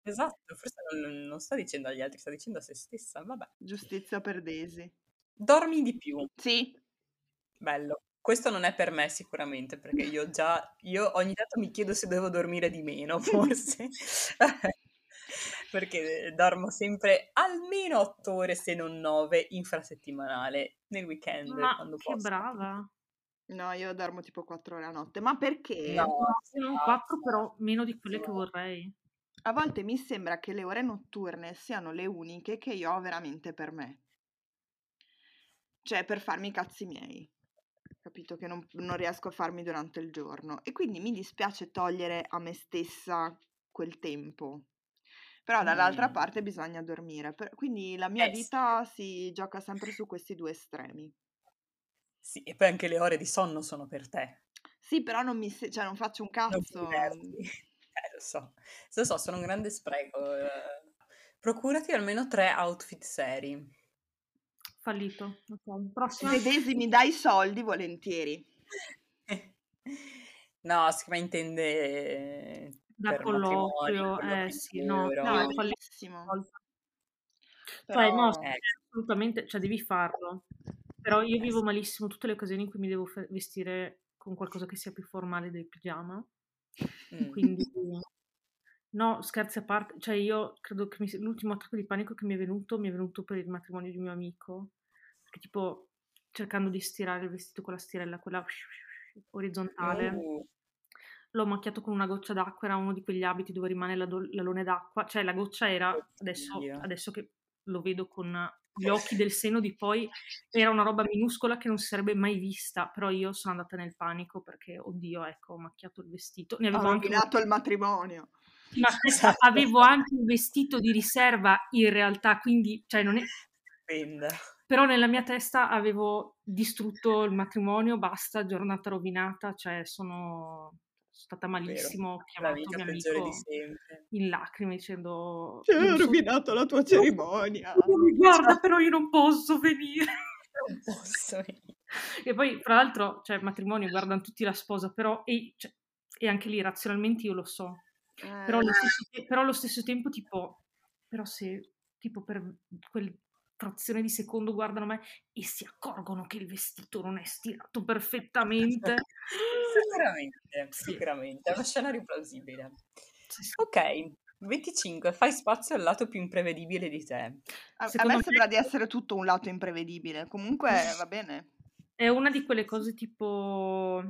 Speaker 4: Esatto, forse non, non sta dicendo agli altri, sta dicendo a se stessa. Vabbè.
Speaker 1: giustizia per Daisy.
Speaker 4: Dormi di più.
Speaker 1: Sì,
Speaker 4: Bello. Questo non è per me sicuramente, perché io già, io ogni tanto mi chiedo se devo dormire di meno, forse. perché dormo sempre almeno 8 ore, se non 9, infrasettimanale, nel weekend,
Speaker 3: ma
Speaker 4: quando
Speaker 3: che
Speaker 4: posso.
Speaker 3: brava.
Speaker 1: no, io dormo tipo 4 ore a notte. Ma perché?
Speaker 4: No,
Speaker 3: Se non quattro, però meno di quelle che vorrei.
Speaker 1: A volte mi sembra che le ore notturne siano le uniche che io ho veramente per me. Cioè, per farmi i cazzi miei. Capito? Che non, non riesco a farmi durante il giorno. E quindi mi dispiace togliere a me stessa quel tempo. Però dall'altra
Speaker 4: Mm.
Speaker 1: parte bisogna dormire. Per- quindi la mia
Speaker 4: Eh, sì.
Speaker 1: vita si gioca sempre su questi due estremi.
Speaker 4: Sì, e poi anche le ore di sonno sono per te,
Speaker 1: Sì, però non mi se- cioè, non faccio un cazzo.
Speaker 4: diverti. Eh, lo so, lo so, sono un grande spreco. eh. Procurati almeno tre outfit seri.
Speaker 3: Fallito. Ok, Prossima.
Speaker 1: Se Daisy mi dai soldi, volentieri.
Speaker 4: No, si ma intende
Speaker 3: Da colloquio, eh sì, no.
Speaker 1: No, è bellissimo.
Speaker 3: Cioè, no,
Speaker 4: Eh,
Speaker 3: assolutamente, cioè devi farlo. Però io vivo malissimo tutte le occasioni in cui mi devo fe- vestire con qualcosa che sia più formale del pigiama.
Speaker 4: mm.
Speaker 3: Quindi, no, scherzi a parte, cioè io credo che mi l'ultimo attacco di panico che mi è venuto, mi è venuto per il matrimonio di un mio amico, perché tipo cercando di stirare il vestito con la stirella, quella orizzontale,
Speaker 4: Uh,
Speaker 3: l'ho macchiato con una goccia d'acqua, era uno di quegli abiti dove rimane la do- l'alone d'acqua, cioè la goccia era, adesso, adesso che lo vedo con gli occhi del seno di poi, era una roba minuscola che non si sarebbe mai vista, però io sono andata nel panico perché, oddio, ecco, ho macchiato il vestito, ne avevo anche
Speaker 1: rovinato il matrimonio.
Speaker 3: ma
Speaker 4: Esatto.
Speaker 3: avevo anche un vestito di riserva in realtà, quindi, cioè non è...
Speaker 4: stupenda.
Speaker 3: Però nella mia testa avevo distrutto il matrimonio, basta, giornata rovinata, cioè sono stata malissimo, ho chiamato
Speaker 4: vita
Speaker 3: mio amico in lacrime dicendo...
Speaker 1: Ti
Speaker 3: "Io
Speaker 1: ho
Speaker 3: non so-
Speaker 1: rovinato la tua cerimonia.
Speaker 3: Guarda, però io non posso venire.
Speaker 4: Non posso venire.
Speaker 3: E poi, fra l'altro, cioè, matrimonio guardano tutti la sposa, però, e, cioè, e anche lì razionalmente io lo so, però, allo
Speaker 1: Eh,
Speaker 3: stesso, te- però allo stesso tempo, tipo, però se, tipo, per quel frazione di secondo guardano me e si accorgono che il vestito non è stirato perfettamente.
Speaker 4: Sicuramente,
Speaker 3: Sì.
Speaker 4: sicuramente, è uno scenario plausibile.
Speaker 3: Sì, sì.
Speaker 4: Ok, 25. Fai spazio al lato più imprevedibile di te.
Speaker 1: a, a me
Speaker 3: me-
Speaker 1: sembra di essere tutto un lato imprevedibile. Comunque va bene.
Speaker 3: È una di quelle cose tipo,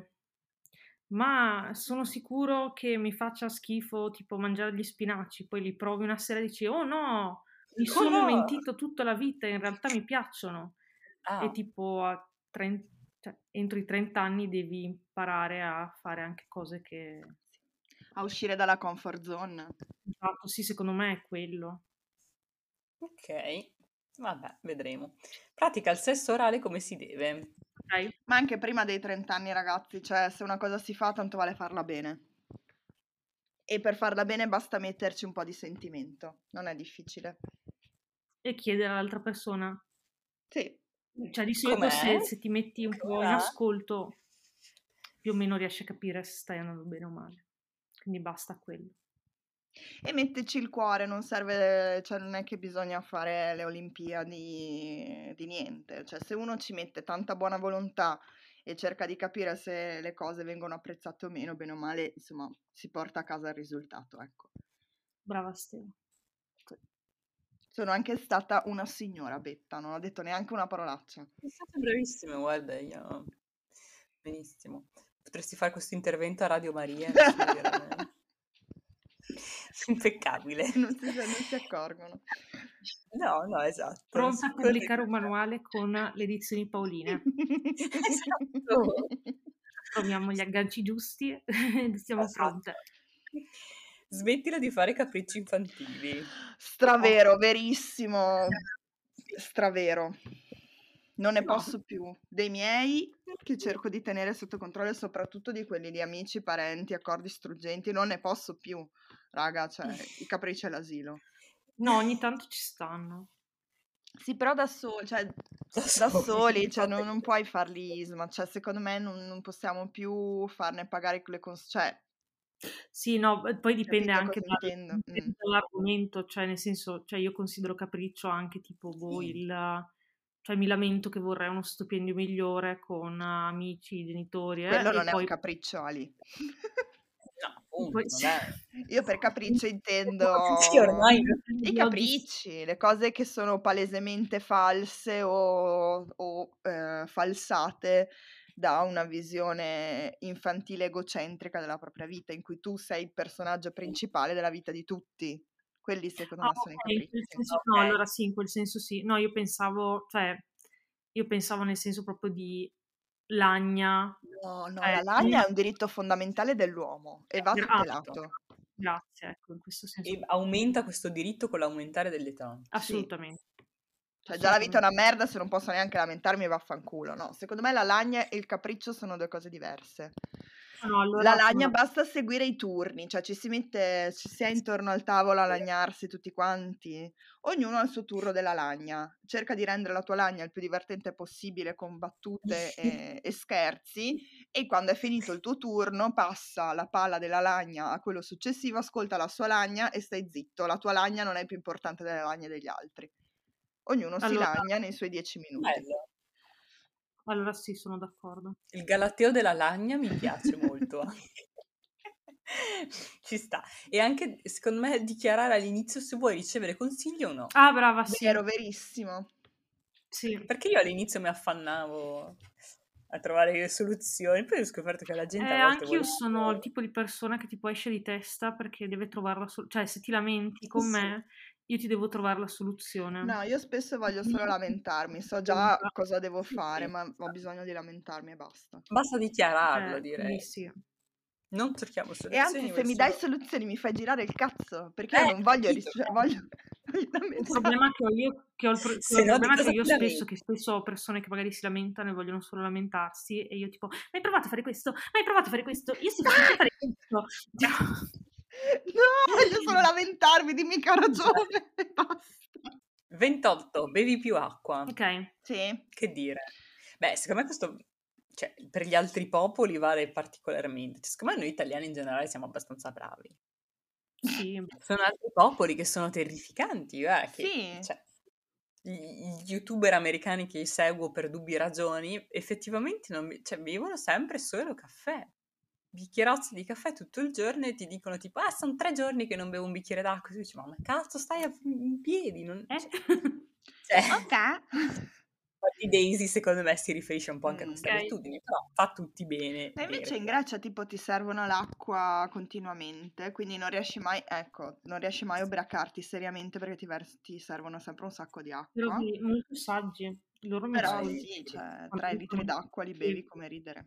Speaker 3: ma sono sicuro che mi faccia schifo, tipo mangiare gli spinaci, poi li provi una sera e dici, oh no, mi sono
Speaker 4: no!
Speaker 3: mentito tutta la vita, in realtà mi piacciono.
Speaker 4: Ah,
Speaker 3: E tipo a 30 cioè, entro i 30 anni devi imparare a fare anche cose che...
Speaker 1: A uscire dalla comfort zone.
Speaker 3: Esatto, sì, secondo me è quello.
Speaker 4: ok. Vabbè, vedremo. Pratica il sesso orale come si deve.
Speaker 3: Ok.
Speaker 1: Ma anche prima dei 30 anni, ragazzi, cioè se una cosa si fa, tanto vale farla bene. E per farla bene basta metterci un po' di sentimento, non è difficile.
Speaker 3: E chiedere all'altra persona.
Speaker 1: Sì.
Speaker 3: Cioè, di solito se,
Speaker 4: Com'è?
Speaker 3: se ti metti un po' in
Speaker 4: Com'è?
Speaker 3: ascolto, più o meno riesci a capire se stai andando bene o male. Quindi basta quello.
Speaker 1: E metterci il cuore, non serve, cioè non è che bisogna fare le Olimpiadi di niente, cioè se uno ci mette tanta buona volontà e cerca di capire se le cose vengono apprezzate o meno, bene o male, insomma, si porta a casa il risultato, ecco.
Speaker 3: Brava Stella.
Speaker 1: Sono anche stata una signora Betta, non ho detto neanche una parolaccia.
Speaker 4: Sei stata bravissima, guarda, io... Benissimo. Potresti fare questo intervento a Radio Maria. Impeccabile.
Speaker 1: Non si, non si accorgono.
Speaker 4: No, no, esatto.
Speaker 3: Pronta a pubblicare un manuale con le edizioni Paoline.
Speaker 4: Esatto.
Speaker 3: Troviamo gli agganci giusti e siamo
Speaker 4: Esatto.
Speaker 3: pronte.
Speaker 4: Smettila di fare capricci infantili.
Speaker 1: Stravero, verissimo. Stravero. Non ne
Speaker 4: No.
Speaker 1: posso più. Dei miei che cerco di tenere sotto controllo e soprattutto di quelli di amici, parenti, accordi struggenti, non ne posso più. Raga, cioè, i capricci all'asilo.
Speaker 3: No, ogni tanto ci stanno.
Speaker 1: Sì, però da soli, cioè, da soli, cioè, non, non puoi farli isma, cioè, secondo me non, non possiamo più farne pagare le cons- cioè,
Speaker 3: Sì, no, poi dipende
Speaker 1: capito
Speaker 3: anche
Speaker 1: Mm.
Speaker 3: dall'argomento, cioè nel senso, cioè io considero capriccio anche tipo voi
Speaker 4: Sì.
Speaker 3: il... Cioè mi lamento che vorrei uno stipendio migliore con amici, genitori, eh,
Speaker 1: Quello non è
Speaker 3: poi...
Speaker 1: un capriccio, Ali.
Speaker 4: No, appunto,
Speaker 3: poi-.
Speaker 1: Io per capriccio intendo
Speaker 4: Sì, ormai
Speaker 1: i capricci, le cose che sono palesemente false o, o, eh, falsate da una visione infantile egocentrica della propria vita, in cui tu sei il personaggio principale della vita di tutti. Quelli secondo
Speaker 3: Ah,
Speaker 1: me sono i
Speaker 3: ok, in quel
Speaker 1: capricci.
Speaker 3: senso-
Speaker 4: Ok.
Speaker 3: no, allora sì, in quel senso sì. No, io pensavo, cioè, io pensavo nel senso proprio di lagna.
Speaker 1: No, no,
Speaker 3: Eh,
Speaker 1: la lagna è un diritto fondamentale dell'uomo e va
Speaker 3: Gra-
Speaker 1: tutelato.
Speaker 3: Grazie, ecco, in questo senso.
Speaker 4: E aumenta questo diritto con l'aumentare dell'età.
Speaker 3: Assolutamente.
Speaker 1: Cioè, già la vita è una merda, se non posso neanche lamentarmi, vaffanculo. No, secondo me la lagna e il capriccio sono due cose diverse.
Speaker 3: No, allora
Speaker 1: La lagna
Speaker 3: sono-
Speaker 1: basta seguire i turni, cioè ci si mette, ci si è intorno al tavolo a lagnarsi tutti quanti. Ognuno ha il suo turno della lagna. Cerca di rendere la tua lagna il più divertente possibile con battute e, e scherzi. E quando è finito il tuo turno, passa la palla della lagna a quello successivo, ascolta la sua lagna e stai zitto. La tua lagna non è più importante delle lagne degli altri. Ognuno si
Speaker 3: Allora-
Speaker 1: lagna nei suoi dieci minuti.
Speaker 4: Bello.
Speaker 3: Allora sì, sono d'accordo.
Speaker 4: Il galateo della lagna mi piace molto. Ci sta. E anche, secondo me, dichiarare all'inizio se vuoi ricevere consigli o no.
Speaker 3: Ah, brava, sì.
Speaker 1: Vero, verissimo.
Speaker 3: sì.
Speaker 4: Perché io all'inizio mi affannavo a trovare soluzioni, poi ho scoperto che la gente
Speaker 3: Eh, anche
Speaker 4: vuole
Speaker 3: io sono il tipo di persona che tipo esce di testa perché deve trovare la soluzione. Cioè, se ti lamenti con
Speaker 4: Sì.
Speaker 3: me, io ti devo trovare la soluzione.
Speaker 1: No, io spesso voglio solo lamentarmi, so già cosa devo fare, ma ho bisogno di lamentarmi e basta.
Speaker 4: Basta dichiararlo,
Speaker 3: Eh,
Speaker 4: direi.
Speaker 3: sì.
Speaker 4: Non cerchiamo
Speaker 1: E
Speaker 4: soluzioni.
Speaker 1: anzi, se mi dai
Speaker 4: solo-
Speaker 1: soluzioni mi fai girare il cazzo, perché io
Speaker 4: Eh,
Speaker 1: non voglio,
Speaker 4: capito.
Speaker 1: ris- cioè, voglio,
Speaker 3: Il
Speaker 1: lamentarmi.
Speaker 3: problema che ho io, che ho il, pro-
Speaker 4: Se
Speaker 3: il
Speaker 4: no,
Speaker 3: problema che io spesso, che spesso ho persone che magari si lamentano e vogliono solo lamentarsi e io tipo, ma hai provato a fare questo? Ma hai provato a fare questo? Io sto facendo a fare questo.
Speaker 1: No, voglio solo lamentarmi, dimmi che ho ragione e basta.
Speaker 4: 28, bevi più acqua.
Speaker 3: ok,
Speaker 1: Sì,
Speaker 4: Che dire? Beh, secondo me questo, cioè, per gli altri popoli vale particolarmente. Cioè, secondo me noi italiani in generale siamo abbastanza bravi.
Speaker 3: sì.
Speaker 4: Sono altri popoli che sono terrificanti, eh, che,
Speaker 1: Sì.
Speaker 4: cioè, gli youtuber americani che seguo per dubbie ragioni, effettivamente non, cioè, bevono sempre solo caffè. Bicchierozzi di caffè tutto il giorno e ti dicono tipo, ah, sono tre giorni che non bevo un bicchiere d'acqua. E tu dici, ma ma cazzo stai a- in piedi? Non...
Speaker 3: Eh?
Speaker 4: Cioè,
Speaker 1: ok.
Speaker 4: di Daisy secondo me si riferisce un po' anche a queste
Speaker 3: Ok.
Speaker 4: abitudini, però fa tutti bene.
Speaker 1: E invece
Speaker 4: bere.
Speaker 1: in Grecia tipo ti servono l'acqua continuamente, quindi non riesci mai, ecco, non riesci mai a ubriacarti seriamente perché ti, vers- ti servono sempre un sacco di
Speaker 3: Però
Speaker 1: acqua.
Speaker 3: sì, molto saggi. Loro mi
Speaker 1: Però sì, cioè, 3 litri d'acqua li bevi come ridere.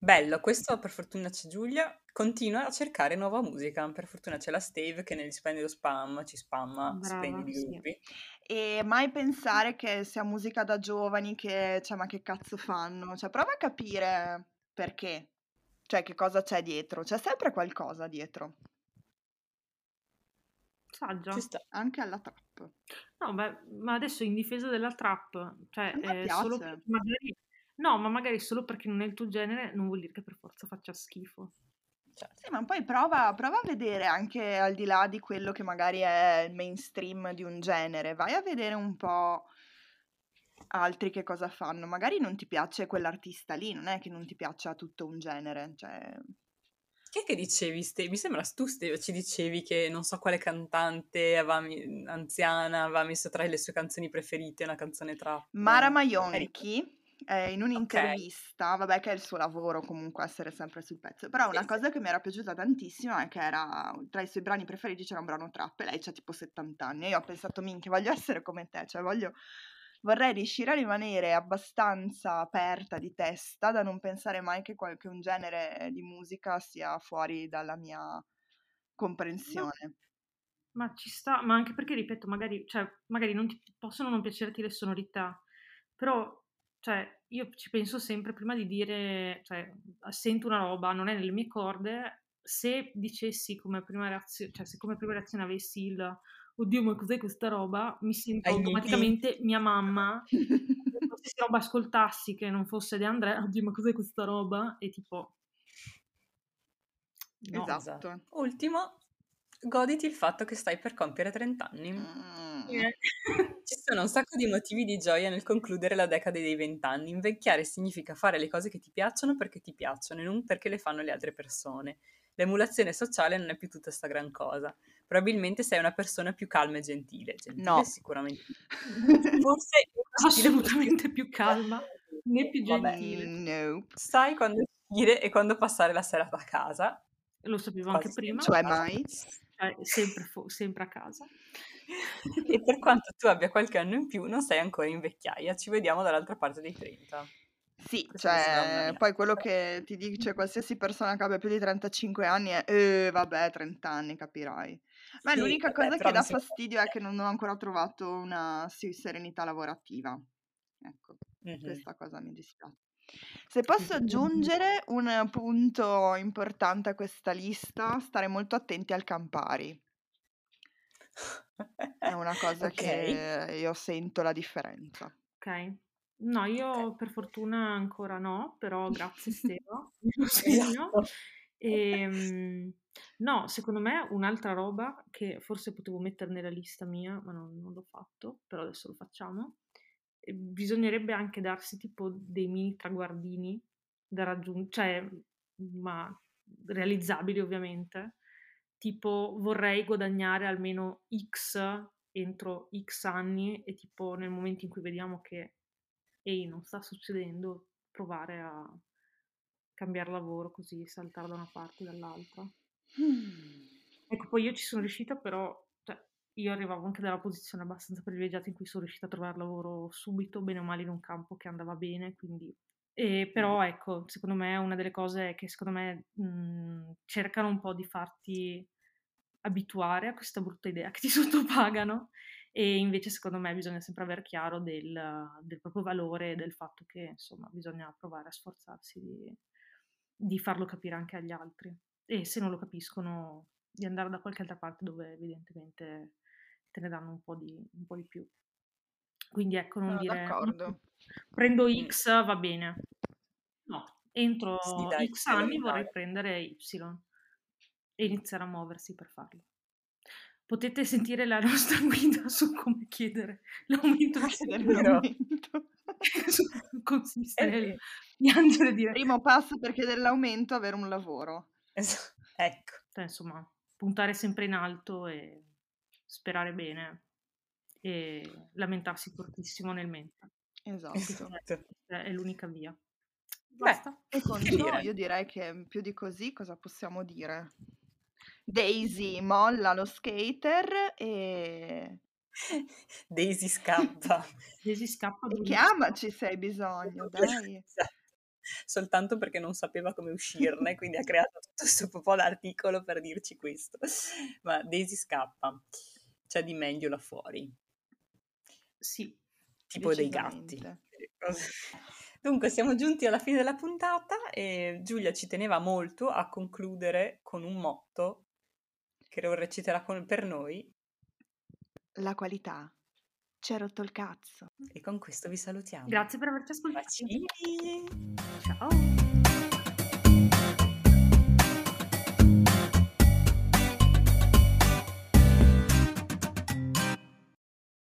Speaker 4: Bello, questo per fortuna c'è Giulia. continua a cercare nuova musica. Per fortuna c'è la Stave che negli splendido spam ci spamma
Speaker 3: Brava,
Speaker 4: splendidi
Speaker 3: sì.
Speaker 4: gruppi.
Speaker 1: E mai pensare che sia musica da giovani, che, cioè, ma che cazzo fanno? Cioè, prova a capire perché. Cioè, che cosa c'è dietro. C'è sempre qualcosa dietro.
Speaker 4: Ci sta.
Speaker 1: anche alla trap.
Speaker 3: No, beh, ma adesso in difesa della trap, cioè, eh, solo magari... No, ma magari solo perché non è il tuo genere non vuol dire che per forza faccia schifo.
Speaker 1: Sì, ma poi prova, prova a vedere anche al di là di quello che magari è il mainstream di un genere, vai a vedere un po' altri che cosa fanno. Magari non ti piace quell'artista lì, non è che non ti piaccia tutto un genere, cioè...
Speaker 4: Che che dicevi, Ste? Mi sembra tu, Ste, ci dicevi che non so quale cantante anziana aveva messo tra le sue canzoni preferite una canzone trap.
Speaker 1: Mara Maionchi, eh, in un'intervista, vabbè che è il suo lavoro comunque essere sempre sul pezzo, però una
Speaker 4: Sì,
Speaker 1: cosa che mi era piaciuta tantissimo è che era tra i suoi brani preferiti c'era un brano trap e lei c'ha tipo 70 anni e io ho pensato minchia voglio essere come te, cioè voglio, vorrei riuscire a rimanere abbastanza aperta di testa da non pensare mai che, qual- che un genere di musica sia fuori dalla mia
Speaker 3: No,
Speaker 1: comprensione.
Speaker 3: ma ci sta, ma anche perché, ripeto, magari, cioè, magari non ti possono non piacerti le sonorità, però, cioè, io ci penso sempre prima di dire, cioè, sento una roba, non è nelle mie corde, se dicessi come prima reazione, cioè, se come prima reazione avessi il oddio, ma cos'è questa roba? Mi sento
Speaker 4: Ai miei
Speaker 3: automaticamente mia mamma, qualsiasi roba ascoltassi che non fosse De André, oddio, ma cos'è questa roba? E tipo, no.
Speaker 1: Esatto.
Speaker 4: Ultimo, goditi il fatto che stai per compiere 30 anni.
Speaker 1: Mm.
Speaker 3: Eh.
Speaker 4: Ci sono un sacco di motivi di gioia nel concludere la decade dei 20 anni. Invecchiare significa fare le cose che ti piacciono perché ti piacciono e non perché le fanno le altre persone. L'emulazione sociale non è più tutta sta gran cosa. Probabilmente sei una persona più calma e gentile. Gentile
Speaker 1: No.
Speaker 4: sicuramente. Forse
Speaker 3: assolutamente più calma né più
Speaker 4: Vabbè.
Speaker 3: gentile.
Speaker 1: Mm, Nope.
Speaker 4: sai quando uscire e quando passare la serata a casa.
Speaker 3: Lo sapevo anche
Speaker 4: Quasi
Speaker 3: prima,
Speaker 1: Cioè
Speaker 4: sempre a
Speaker 1: mai?
Speaker 4: casa.
Speaker 3: cioè, sempre, fo- sempre a casa.
Speaker 4: E per quanto tu abbia qualche anno in più, non sei ancora in vecchiaia. Ci vediamo dall'altra parte dei 30.
Speaker 1: Sì,
Speaker 4: una
Speaker 1: cioè, poi quello che ti dice qualsiasi persona che abbia più di 35 anni è, eh, vabbè, 30 anni, capirai. Ma
Speaker 4: Sì,
Speaker 1: l'unica
Speaker 4: vabbè,
Speaker 1: cosa che dà fastidio è che non ho ancora trovato una sì, serenità lavorativa. Ecco,
Speaker 4: Mhm.
Speaker 1: questa cosa mi dispiace. Se posso aggiungere un punto importante a questa lista, stare molto attenti al Campari. È una cosa
Speaker 4: Ok.
Speaker 1: che io sento la differenza.
Speaker 3: Ok. No, io
Speaker 4: Ok.
Speaker 3: per fortuna ancora no, però grazie Steva, segno.
Speaker 4: Esatto.
Speaker 3: No, secondo me un'altra roba che forse potevo mettere nella lista mia, ma non, non l'ho fatto, però adesso lo facciamo. Bisognerebbe anche darsi tipo dei mini traguardini da raggiungere, cioè, ma realizzabili ovviamente. Tipo vorrei guadagnare almeno X entro X anni e tipo nel momento in cui vediamo che ehi, non sta succedendo, provare a cambiare lavoro così, saltare da una parte o dall'altra.
Speaker 1: Mm.
Speaker 3: Ecco, poi io ci sono riuscita, però io arrivavo anche dalla posizione abbastanza privilegiata in cui sono riuscita a trovare lavoro subito, bene o male in un campo che andava bene, quindi... E però ecco, secondo me una delle cose che secondo me mh, cercano un po' di farti abituare a questa brutta idea che ti sottopagano e invece secondo me bisogna sempre aver chiaro del, del proprio valore e del fatto che insomma bisogna provare a sforzarsi di, di farlo capire anche agli altri. E se non lo capiscono di andare da qualche altra parte dove evidentemente te ne danno un po' di, un po' di più. Quindi ecco, non
Speaker 1: Sono
Speaker 3: dire
Speaker 1: d'accordo.
Speaker 3: prendo. X va bene. No, entro
Speaker 4: Sì, dai,
Speaker 3: X anni vorrei prendere Y e iniziare a muoversi per farlo. Potete sentire la nostra guida su come chiedere l'aumento di
Speaker 1: Chiedere
Speaker 3: stipendio.
Speaker 1: l'aumento.
Speaker 3: Su cosa consiste nel piangere dire
Speaker 1: Primo passo per chiedere l'aumento, avere un lavoro.
Speaker 4: Es- Ecco.
Speaker 3: cioè, insomma, puntare sempre in alto e sperare bene e lamentarsi fortissimo nel mentre.
Speaker 1: Esatto.
Speaker 4: Esatto.
Speaker 3: è, l'unica via.
Speaker 4: Beh,
Speaker 3: Basta.
Speaker 1: E con ciò
Speaker 4: dire?
Speaker 1: io direi che più di così cosa possiamo dire? Daisy molla lo skater e,
Speaker 4: Daisy scappa.
Speaker 3: Daisy scappa
Speaker 1: e chiamaci se hai bisogno, dai.
Speaker 4: Esatto. soltanto perché non sapeva come uscirne, quindi ha creato tutto questo po' d'articolo per dirci questo. Ma Daisy scappa, c'è di meglio là fuori.
Speaker 3: Sì.
Speaker 4: Tipo dei gatti. Dunque, siamo giunti alla fine della puntata e Giulia ci teneva molto a concludere con un motto che lo reciterà con, per noi.
Speaker 1: La qualità. Ci ha rotto il cazzo.
Speaker 4: E con questo vi salutiamo.
Speaker 3: Grazie per averci ascoltato.
Speaker 4: Bacini.
Speaker 3: Ciao.